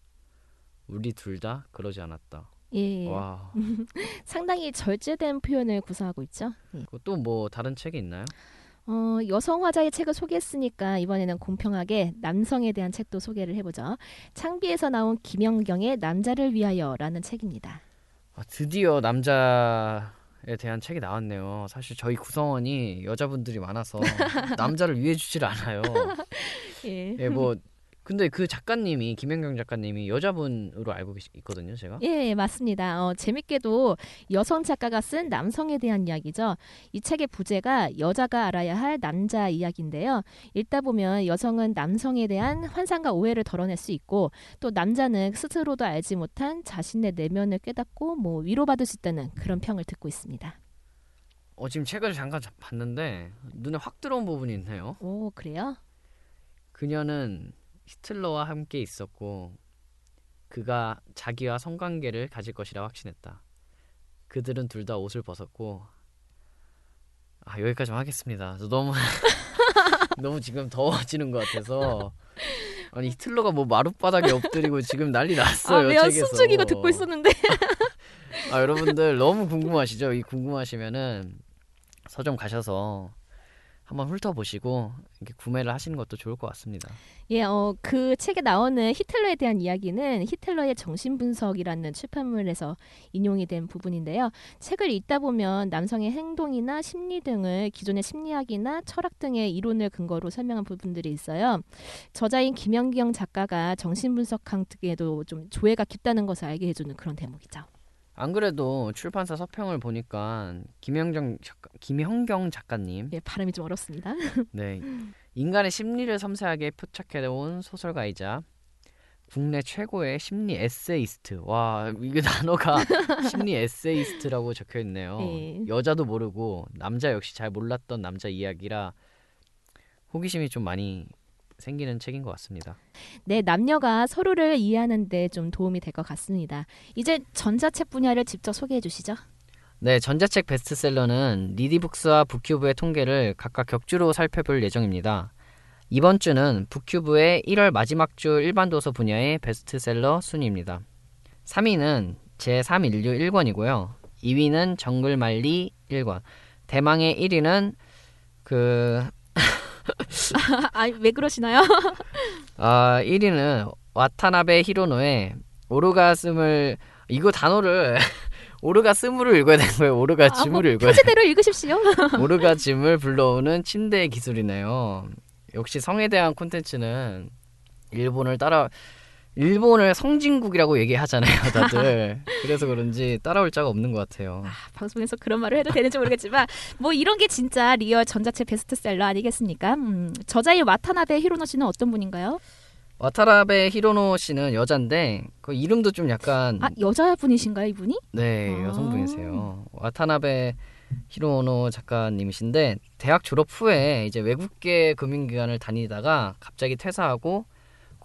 우리 둘 다 그러지 않았다. 예. 와, 상당히 절제된 표현을 구사하고 있죠. 예. 또뭐 다른 책이 있나요? 어, 여성 화자의 책을 소개했으니까 이번에는 공평하게 남성에 대한 책도 소개를 해보죠. 창비에서 나온 김영경의 남자를 위하여라는 책입니다. 아, 드디어 남자에 대한 책이 나왔네요. 사실 저희 구성원이 여자분들이 많아서 남자를 위해 주질 않아요. 예. 예, 뭐 근데 그 작가님이 김현경 작가님이 여자분으로 알고 계시, 있거든요, 제가. 예, 예, 맞습니다. 어, 재밌게도 여성 작가가 쓴 남성에 대한 이야기죠. 이 책의 부제가 여자가 알아야 할 남자 이야기인데요. 읽다 보면 여성은 남성에 대한 환상과 오해를 덜어낼 수 있고 또 남자는 스스로도 알지 못한 자신의 내면을 깨닫고 뭐 위로받을 수 있다는 그런 평을 듣고 있습니다. 어, 지금 책을 잠깐 자- 봤는데 눈에 확 들어온 부분이 있네요. 오, 그래요? 그녀는 히틀러와 함께 있었고 그가 자기와 성관계를 가질 것이라 확신했다. 그들은 둘 다 옷을 벗었고 아 여기까지만 하겠습니다. 저 너무 너무 지금 더워지는 것 같아서 아니 히틀러가 뭐 마룻바닥에 엎드리고 지금 난리 났어요. 아, 내가. 숨죽이고 듣고 있었는데. 아 여러분들 너무 궁금하시죠? 이 궁금하시면은 서점 가셔서 한번 훑어보시고 구매를 하시는 것도 좋을 것 같습니다. 예, 어, 그 책에 나오는 히틀러에 대한 이야기는 히틀러의 정신분석이라는 출판물에서 인용이 된 부분인데요. 책을 읽다 보면 남성의 행동이나 심리 등을 기존의 심리학이나 철학 등의 이론을 근거로 설명한 부분들이 있어요. 저자인 김연경 작가가 정신분석 강특에도 좀 조예가 깊다는 것을 알게 해주는 그런 대목이죠. 안 그래도 출판사 서평을 보니까 김영정 작가, 김형경 작가님, 예, 발음이 좀 어렵습니다. 네 인간의 심리를 섬세하게 포착해온 소설가이자 국내 최고의 심리 에세이스트. 와 이게 단어가 심리 에세이스트라고 적혀 있네요. 예. 여자도 모르고 남자 역시 잘 몰랐던 남자 이야기라 호기심이 좀 많이 생기는 책인 것 같습니다. 네, 남녀가 서로를 이해하는데 좀 도움이 될 것 같습니다. 이제 전자책 분야를 직접 소개해 주시죠. 네, 전자책 베스트셀러는 리디북스와 북큐브의 통계를 각각 격주로 살펴볼 예정입니다. 이번 주는 북큐브의 1월 마지막 주 일반 도서 분야의 베스트셀러 순위입니다. 3위는 제3인류 1권이고요. 2위는 정글말리 1권. 대망의 1위는 그 아, 왜 그러시나요? 아, 1위는 와타나베 히로노의 오르가슴을 이거 단어를 오르가스무를 읽어야 되는 거예요. 오르가즘을 읽어야 돼. 표제대로 읽으십시오. 오르가즘을 불러오는 침대의 기술이네요. 역시 성에 대한 콘텐츠는 일본을 따라 일본을 성진국이라고 얘기하잖아요, 다들. 그래서 그런지 따라올 자가 없는 것 같아요. 방송에서 그런 말을 해도 되는지 모르겠지만 뭐 이런 게 진짜 real 전자책 베스트셀러 아니겠습니까? 음, 저자의 와타나베 히로노 씨는 어떤 분인가요? 와타나베 히로노 씨는 여잔데 그 이름도 좀 약간 아 여자분이신가요 이분이? 네 아. 여성분이세요. 와타나베 히로노 작가님이신데 대학 졸업 후에 이제 외국계 금융기관을 다니다가 갑자기 퇴사하고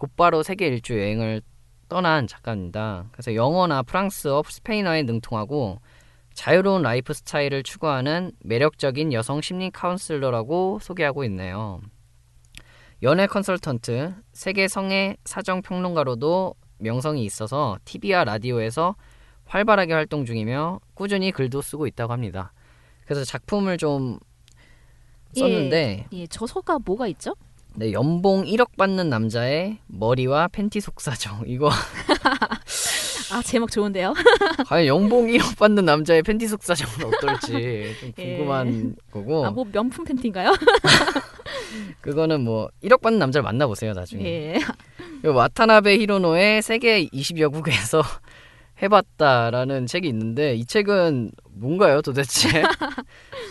곧바로 세계 일주 여행을 떠난 작가입니다. 그래서 영어나 프랑스어, 스페인어에 능통하고 자유로운 라이프 스타일을 추구하는 매력적인 여성 심리 카운슬러라고 소개하고 있네요. 연애 컨설턴트, 세계 성의 사정 평론가로도 명성이 있어서 TV와 라디오에서 활발하게 활동 중이며 꾸준히 글도 쓰고 있다고 합니다. 그래서 작품을 좀 썼는데 예, 저서가 뭐가 있죠? 네, 연봉 1억 받는 남자의 머리와 팬티 속사정 이거 아 제목 좋은데요. 과연 연봉 1억 받는 남자의 팬티 속 사정은 어떨지 좀 예. 궁금한 거고 아 뭐 명품 팬티인가요? 그거는 뭐 1억 받는 남자를 만나보세요 나중에. 예. 그 와타나베 히로노의 세계 20여국에서 해봤다라는 책이 있는데 이 책은 뭔가요 도대체?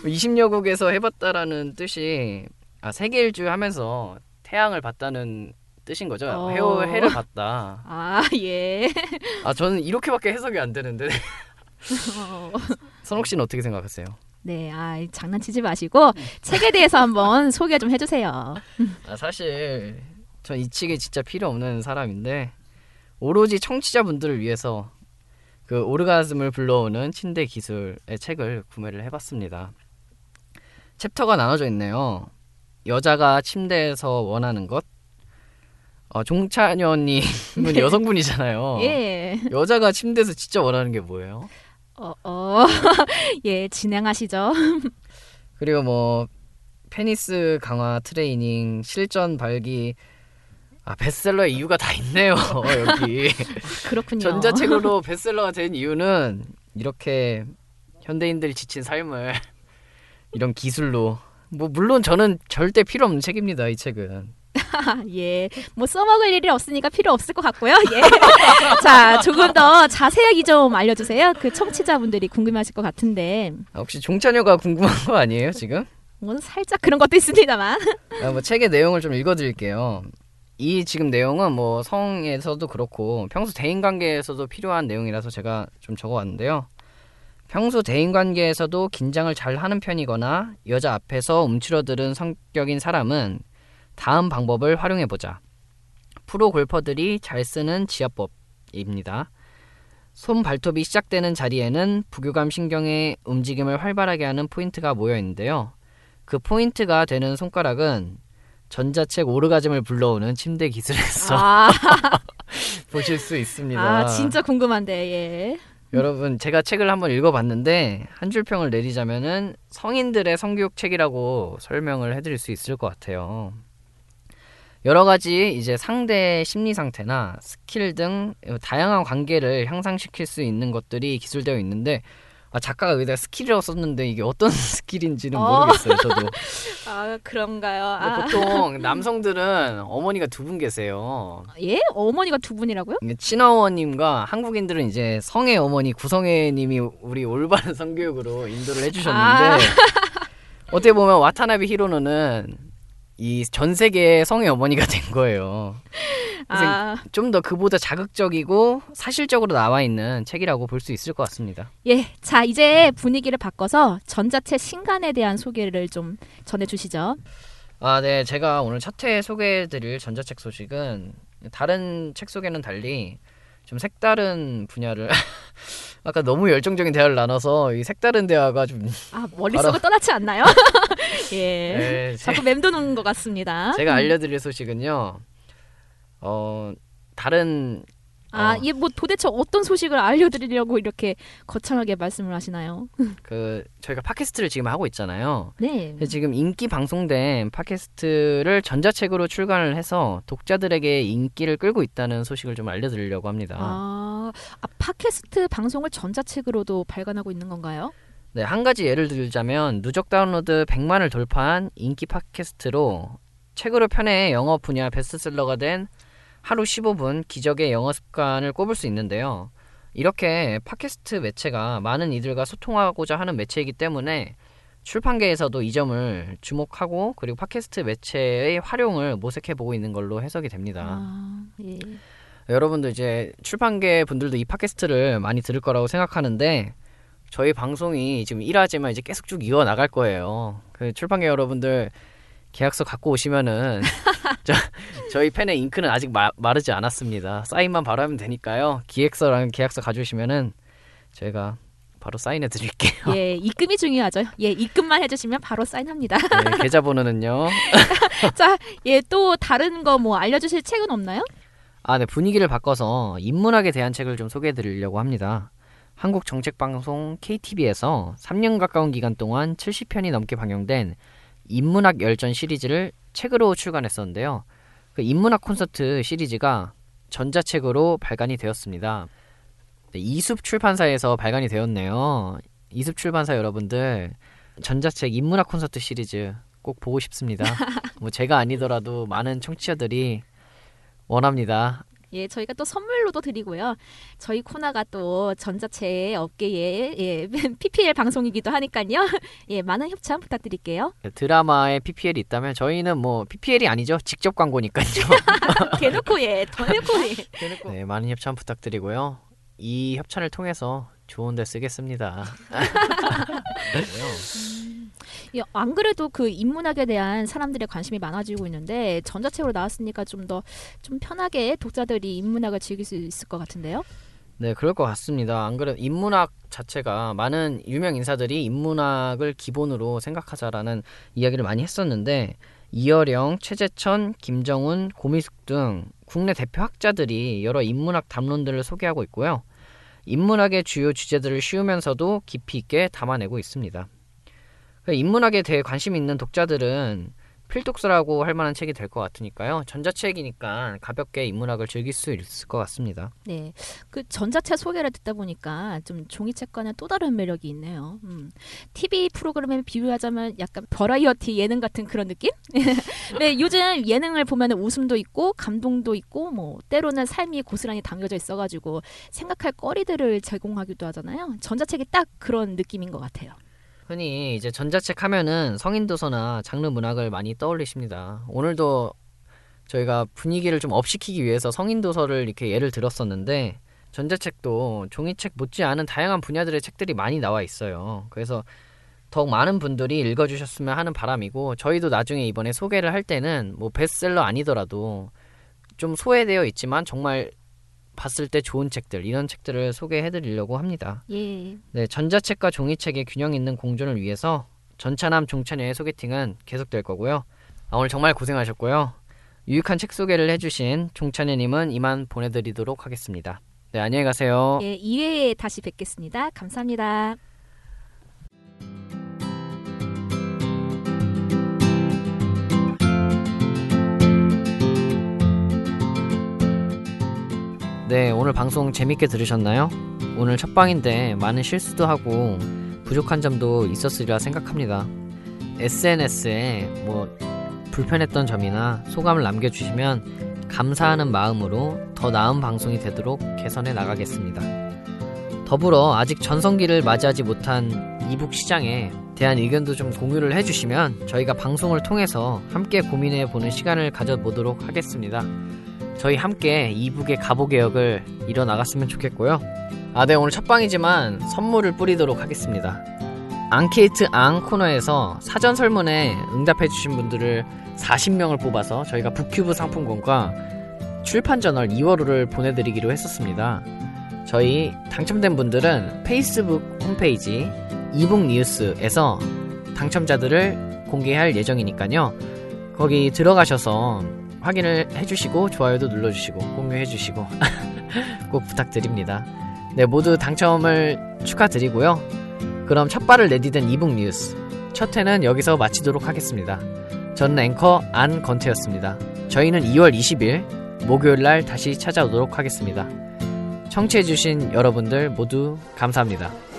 20여국에서 해봤다라는 뜻이 아 세계 일주 하면서 태양을 봤다는 뜻인 거죠. 어. 해오 해를 봤다. 아 예. 아 저는 이렇게밖에 해석이 안 되는데 어. 선옥 씨는 어떻게 생각하세요? 네, 아 장난치지 마시고 책에 대해서 한번 소개 좀 해주세요. 아, 사실 전 이 책이 진짜 필요 없는 사람인데 오로지 청취자분들을 위해서 그 오르가즘을 불러오는 침대 기술의 책을 구매를 해봤습니다. 챕터가 나눠져 있네요. 여자가 침대에서 원하는 것. 어, 종찬현님은 여성분이잖아요. 예. 여자가 침대에서 진짜 원하는 게 뭐예요? 어, 어. 예, 진행하시죠. 그리고 뭐 페니스 강화 트레이닝 실전 발기 아 베스트셀러 이유가 다 있네요 여기 그렇군요. 전자책으로 베스트셀러가 된 이유는 이렇게 현대인들이 지친 삶을 이런 기술로 뭐 물론 저는 절대 필요 없는 책입니다 이 책은 예, 뭐 써먹을 일이 없으니까 필요 없을 것 같고요. 예. 자, 조금 더 자세하게 좀 알려주세요. 그 청취자분들이 궁금해하실 것 같은데, 아, 혹시 종찬여가 궁금한 거 아니에요 지금? 뭐 살짝 그런 것도 있습니다만. 아, 뭐 책의 내용을 좀 읽어드릴게요. 이 지금 내용은 뭐 성에서도 그렇고 평소 대인 관계에서도 필요한 내용이라서 제가 좀 적어왔는데요. 평소 대인 관계에서도 긴장을 잘 하는 편이거나 여자 앞에서 움츠러드는 성격인 사람은 다음 방법을 활용해 보자. 프로 골퍼들이 잘 쓰는 지압법입니다. 손 발톱이 시작되는 자리에는 부교감 신경의 움직임을 활발하게 하는 포인트가 모여 있는데요. 그 포인트가 되는 손가락은 전자책 오르가즘을 불러오는 침대 기술에서 아, 보실 수 있습니다. 아, 진짜 궁금한데, 예. 여러분 제가 책을 한번 읽어봤는데 한 줄 평을 내리자면은 성인들의 성교육 책이라고 설명을 해드릴 수 있을 것 같아요. 여러 가지 이제 상대의 심리 상태나 스킬 등 다양한 관계를 향상시킬 수 있는 것들이 기술되어 있는데 아, 작가가 여기다 스킬이라고 썼는데 이게 어떤 스킬인지는 어. 모르겠어요. 저도. 아, 그런가요? 아, 보통 남성들은 어머니가 두 분 계세요. 예? 어머니가 두 분이라고요? 친어머님과 한국인들은 이제 성의 어머니 구성애님이 우리 올바른 성교육으로 인도를 해주셨는데 아. 어떻게 보면 와타나베 히로노는 이 전 세계의 성의 어머니가 된 거예요. 아, 좀더 그보다 자극적이고 사실적으로 나와 있는 책이라고 볼 수 있을 것 같습니다. 예. 자, 이제 분위기를 바꿔서 전자책 신간에 대한 소개를 좀 전해주시죠. 아, 네. 제가 오늘 첫회 소개해드릴 전자책 소식은 다른 책 소개는 달리 좀 색다른 분야를 아까 너무 열정적인 대화를 나눠서 이 색다른 대화가 좀 아, 머릿속을 떠나지 않나요? 예. 네, 제, 자꾸 맴도는 것 같습니다. 제가 알려드릴 소식은요. 어 다른 아, 어. 이게 뭐 도대체 어떤 소식을 알려드리려고 이렇게 거창하게 말씀을 하시나요? 그 저희가 팟캐스트를 지금 하고 있잖아요. 네. 지금 인기 방송된 팟캐스트를 전자책으로 출간을 해서 독자들에게 인기를 끌고 있다는 소식을 좀 알려드리려고 합니다. 아, 아, 팟캐스트 방송을 전자책으로도 발간하고 있는 건가요? 네, 한 가지 예를 들자면 누적 다운로드 100만을 돌파한 인기 팟캐스트로 책으로 편의 영어 분야 베스트셀러가 된 하루 15분 기적의 영어 습관을 꼽을 수 있는데요. 이렇게 팟캐스트 매체가 많은 이들과 소통하고자 하는 매체이기 때문에 출판계에서도 이 점을 주목하고 그리고 팟캐스트 매체의 활용을 모색해 보고 있는 걸로 해석이 됩니다. 아, 예. 여러분도 이제 출판계 분들도 이 팟캐스트를 많이 들을 거라고 생각하는데 저희 방송이 지금 일하지만 이제 계속 쭉 이어 나갈 거예요. 그 출판계 여러분들 계약서 갖고 오시면은 저, 저희 펜의 잉크는 아직 마, 마르지 않았습니다. 사인만 바로 하면 되니까요. 기획서랑 계약서 가져오시면은 저희가 바로 사인해 드릴게요. 예, 입금이 중요하죠. 예, 입금만 해주시면 바로 사인합니다. 네, 계좌번호는요. 자, 예, 또 다른 거 뭐 알려주실 책은 없나요? 아, 네 분위기를 바꿔서 인문학에 대한 책을 좀 소개해 드리려고 합니다. 한국 정책 방송 KTV에서 3년 가까운 기간 동안 70편이 넘게 방영된 인문학 열전 시리즈를 책으로 출간했었는데요. 그 인문학 콘서트 시리즈가 전자책으로 발간이 되었습니다. 네, 이숲 출판사에서 발간이 되었네요. 이숲 출판사 여러분들 전자책 인문학 콘서트 시리즈 꼭 보고 싶습니다. 뭐 제가 아니더라도 많은 청취자들이 원합니다. 예, 저희가 또 선물로도 드리고요. 저희 코너가 또 전자체 업계의 예, PPL 방송이기도 하니까요. 예, 많은 협찬 부탁드릴게요. 드라마에 PPL이 있다면 저희는 뭐 PPL이 아니죠. 직접 광고니까요. 대놓고 예, 더 해놓고 예. 네, 많은 협찬 부탁드리고요. 이 협찬을 통해서 좋은 데 쓰겠습니다. 예, 안 그래도 그 인문학에 대한 사람들의 관심이 많아지고 있는데 전자책으로 나왔으니까 좀더좀 편하게 독자들이 인문학을 즐길 수 있을 것 같은데요. 네, 그럴 것 같습니다. 안 그래도 인문학 자체가 많은 유명 인사들이 인문학을 기본으로 생각하자라는 이야기를 많이 했었는데 이어령, 최재천, 김정훈, 고미숙 등 국내 대표 학자들이 여러 인문학 담론들을 소개하고 있고요. 인문학의 주요 주제들을 쉬우면서도 깊이 있게 담아내고 있습니다. 인문학에 대해 관심 있는 독자들은 필독서라고 할 만한 책이 될 것 같으니까요. 전자책이니까 가볍게 인문학을 즐길 수 있을 것 같습니다. 네, 그 전자책 소개를 듣다 보니까 좀 종이책과는 또 다른 매력이 있네요. 음. TV 프로그램에 비유하자면 약간 버라이어티 예능 같은 그런 느낌? 네, 요즘 예능을 보면 웃음도 있고 감동도 있고 뭐 때로는 삶이 고스란히 담겨져 있어가지고 생각할 거리들을 제공하기도 하잖아요. 전자책이 딱 그런 느낌인 것 같아요. 흔히 이제 전자책 하면은 성인 도서나 장르 문학을 많이 떠올리십니다. 오늘도 저희가 분위기를 좀 업시키기 위해서 성인 도서를 이렇게 예를 들었었는데 전자책도 종이책 못지않은 다양한 분야들의 책들이 많이 나와 있어요. 그래서 더욱 많은 분들이 읽어주셨으면 하는 바람이고 저희도 나중에 이번에 소개를 할 때는 뭐 베스트셀러 아니더라도 좀 소외되어 있지만 정말 봤을 때 좋은 책들 이런 책들을 소개해드리려고 합니다. 예. 네, 전자책과 종이책의 균형 있는 공존을 위해서 전차남 종차녀의 소개팅은 계속될 거고요. 아, 오늘 정말 고생하셨고요. 유익한 책 소개를 해주신 종차녀님은 이만 보내드리도록 하겠습니다. 네, 안녕히 가세요. 예, 2회에 다시 뵙겠습니다. 감사합니다. 네, 오늘 방송 재밌게 들으셨나요? 오늘 첫 방인데 많은 실수도 하고 부족한 점도 있었으리라 생각합니다. SNS에 뭐 불편했던 점이나 소감을 남겨주시면 감사하는 마음으로 더 나은 방송이 되도록 개선해 나가겠습니다. 더불어 아직 전성기를 맞이하지 못한 이북 시장에 대한 의견도 좀 공유를 해주시면 저희가 방송을 통해서 함께 고민해 보는 시간을 가져보도록 하겠습니다. 저희 함께 이북의 가보 개혁을 이뤄나갔으면 좋겠고요. 아, 네, 오늘 첫 방이지만 선물을 뿌리도록 하겠습니다. 앙케이트 앙 코너에서 사전 설문에 응답해주신 분들을 40명을 뽑아서 저희가 북큐브 상품권과 출판 저널 2월호를 보내드리기로 했었습니다. 저희 당첨된 분들은 페이스북 홈페이지 이북 뉴스에서 당첨자들을 공개할 예정이니까요. 거기 들어가셔서 확인을 해주시고 좋아요도 눌러주시고 공유해주시고 꼭 부탁드립니다. 네 모두 당첨을 축하드리고요. 그럼 첫 발을 내디딘 이북 뉴스 첫 회는 여기서 마치도록 하겠습니다. 저는 앵커 안건태였습니다. 저희는 2월 20일 목요일 날 다시 찾아오도록 하겠습니다. 청취해주신 여러분들 모두 감사합니다.